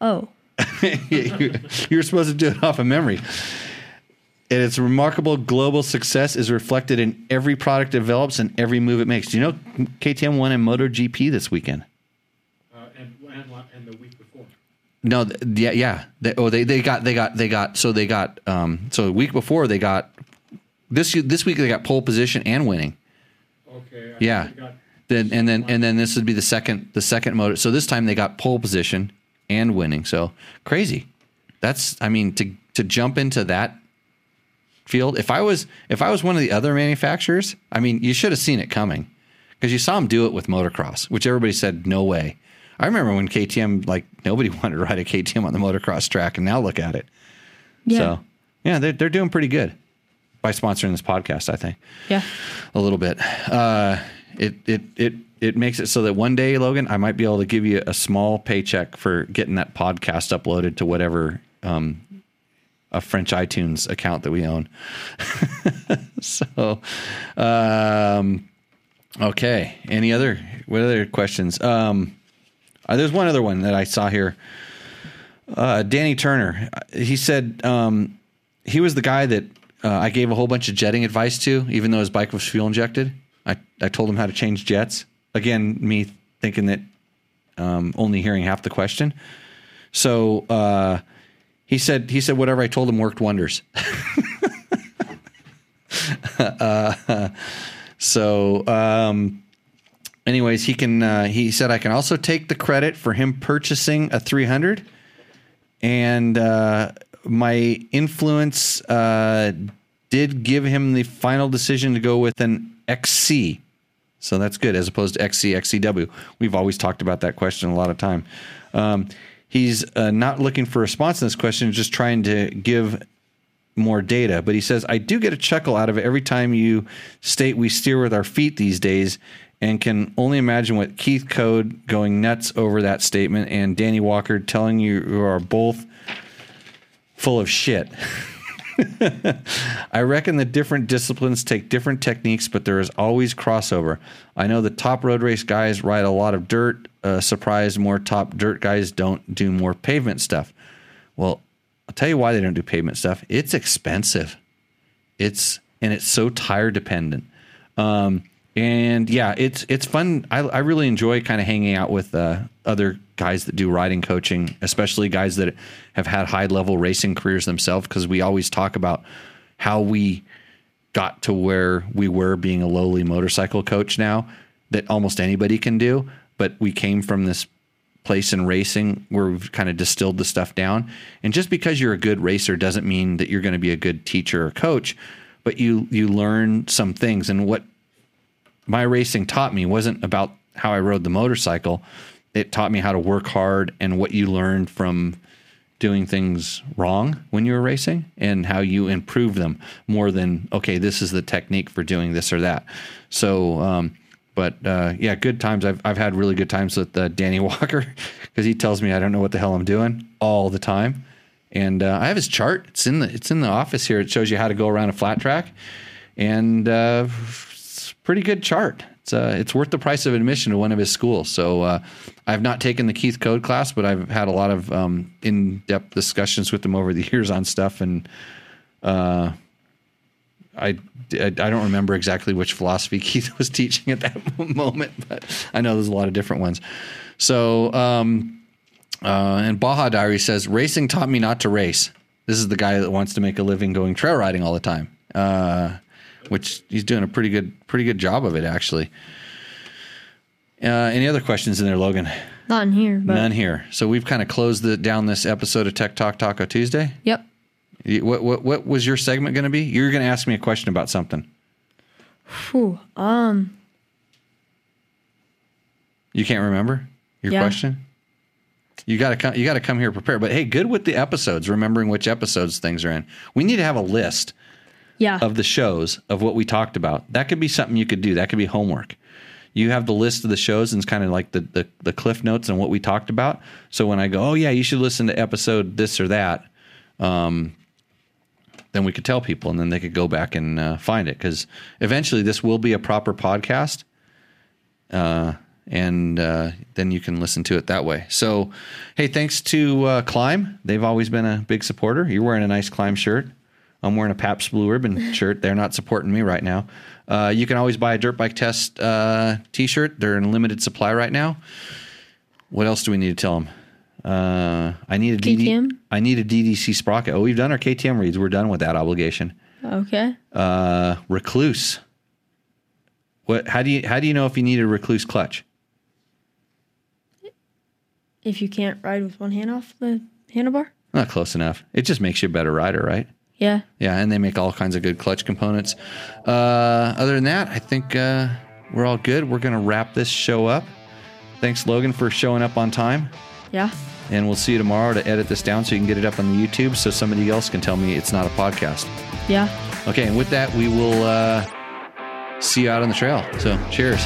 Oh,
You're supposed to do it off of memory. And its remarkable global success is reflected in every product it develops and every move it makes. Do you know KTM won in MotoGP this weekend?
Uh, and, and, and the week before.
No, th- yeah, yeah. They, oh, they they got they got they got so they got um so the week before they got this this week they got pole position and winning.
Okay. I
Yeah. Then and then and then this would be the second the second motor. So this time they got pole position and winning. So crazy. That's I mean to to jump into that field. If I was if I was one of the other manufacturers, I mean you should have seen it coming because you saw them do it with motocross, which everybody said no way. I remember when KTM like nobody wanted to ride a KTM on the motocross track, and now look at it.
yeah.
So yeah, they're they're doing pretty good by sponsoring this podcast. I think
Yeah.
a little bit. Uh, it it it it makes it so that one day, Logan, I might be able to give you a small paycheck for getting that podcast uploaded to whatever um, a French iTunes account that we own. so, um, okay. Any other what other questions? Um, uh, there's one other one that I saw here. Uh, Danny Turner. He said um, he was the guy that uh, I gave a whole bunch of jetting advice to, even though his bike was fuel injected. I, I told him how to change jets. Again, me thinking that um, only hearing half the question. So uh, he said he said whatever I told him worked wonders. uh, so um, anyways, he can. Uh, he said I can also take the credit for him purchasing a 300 and uh, my influence uh, did give him the final decision to go with an XC. So that's good as opposed to XC, XCW. We've always talked about that question a lot of time. Um, he's uh, not looking for a response to this question, just trying to give more data. But he says, I do get a chuckle out of it every time you state we steer with our feet these days and can only imagine what Keith Code going nuts over that statement and Danny Walker telling you you are both full of shit. I reckon the different disciplines take different techniques, but there is always crossover. I know the top road race guys ride a lot of dirt. Uh, surprised more top dirt guys don't do more pavement stuff. Well, I'll tell you why they don't do pavement stuff. It's expensive. It's and it's so tire dependent. Um, and yeah, it's it's fun. I, I really enjoy kind of hanging out with uh, other guys that do riding coaching, especially guys that have had high level racing careers themselves, because we always talk about how we got to where we were being a lowly motorcycle coach now that almost anybody can do. But we came from this place in racing where we've kind of distilled the stuff down. And just because you're a good racer doesn't mean that you're going to be a good teacher or coach, but you you learn some things. And what my racing taught me wasn't about how I rode the motorcycle. It taught me how to work hard and what you learned from doing things wrong when you were racing and how you improve them more than okay this is the technique for doing this or that. So um, but uh, yeah good times. I've, I've had really good times with uh, danny walker because he tells me i don't know what the hell i'm doing all the time. And uh, i have his chart. It's in the it's in the office here. It shows you how to go around a flat track. And uh, pretty good chart it's uh, it's worth the price of admission to one of his schools. So uh, I've not taken the Keith Code class, but I've had a lot of um, in depth discussions with him over the years on stuff, and uh, I, I don't remember exactly which philosophy Keith was teaching at that moment, but I know there's a lot of different ones. So um, uh, and Baja Diary says racing taught me not to race. This is the guy that wants to make a living going trail riding all the time. Which he's doing a pretty good pretty good job of it actually. Uh, any other questions in there, Logan?
Not in here, but
None here. So we've kind of closed the, down this episode of Tech Talk Taco Tuesday.
yep.
What what what was your segment going to be? You're going to ask me a question about something.
Whew. Um,
You can't remember your
Yeah.
question? You got to come. You got to come here prepared. But hey, good with the episodes. Remembering which episodes things are in. We need to have a list
Yeah.
of the shows of what we talked about. That could be something you could do. That could be homework. You have the list of the shows and it's kind of like the, the the cliff notes and what we talked about. So when I go, oh yeah, you should listen to episode this or that, um, then we could tell people and then they could go back and uh, find it because eventually this will be a proper podcast. Uh, and uh, then you can listen to it that way. So, hey, thanks to uh, Klim. They've always been a big supporter. You're wearing a nice Klim shirt. I'm wearing a Pabst Blue Ribbon shirt. They're not supporting me right now. Uh, you can always buy a Dirt Bike Test uh, T-shirt. They're in limited supply right now. What else do we need to tell them? Uh, I need a DD
KTM?
I need a DDC sprocket. Oh, we've done our KTM reads. We're done with that obligation.
okay.
Uh, Rekluse. What? How do you how do you know if you need a Rekluse clutch?
If you can't ride with one hand off the handlebar.
Not close enough. It just makes you a better rider, right?
Yeah.
Yeah, and they make all kinds of good clutch components. Uh, other than that, I think uh, we're all good. We're going to wrap this show up. Thanks, Logan, for showing up on time.
Yeah.
And we'll see you tomorrow to edit this down so you can get it up on the YouTube so somebody else can tell me it's not a podcast.
Yeah.
Okay, and with that, we will uh, see you out on the trail. So, cheers.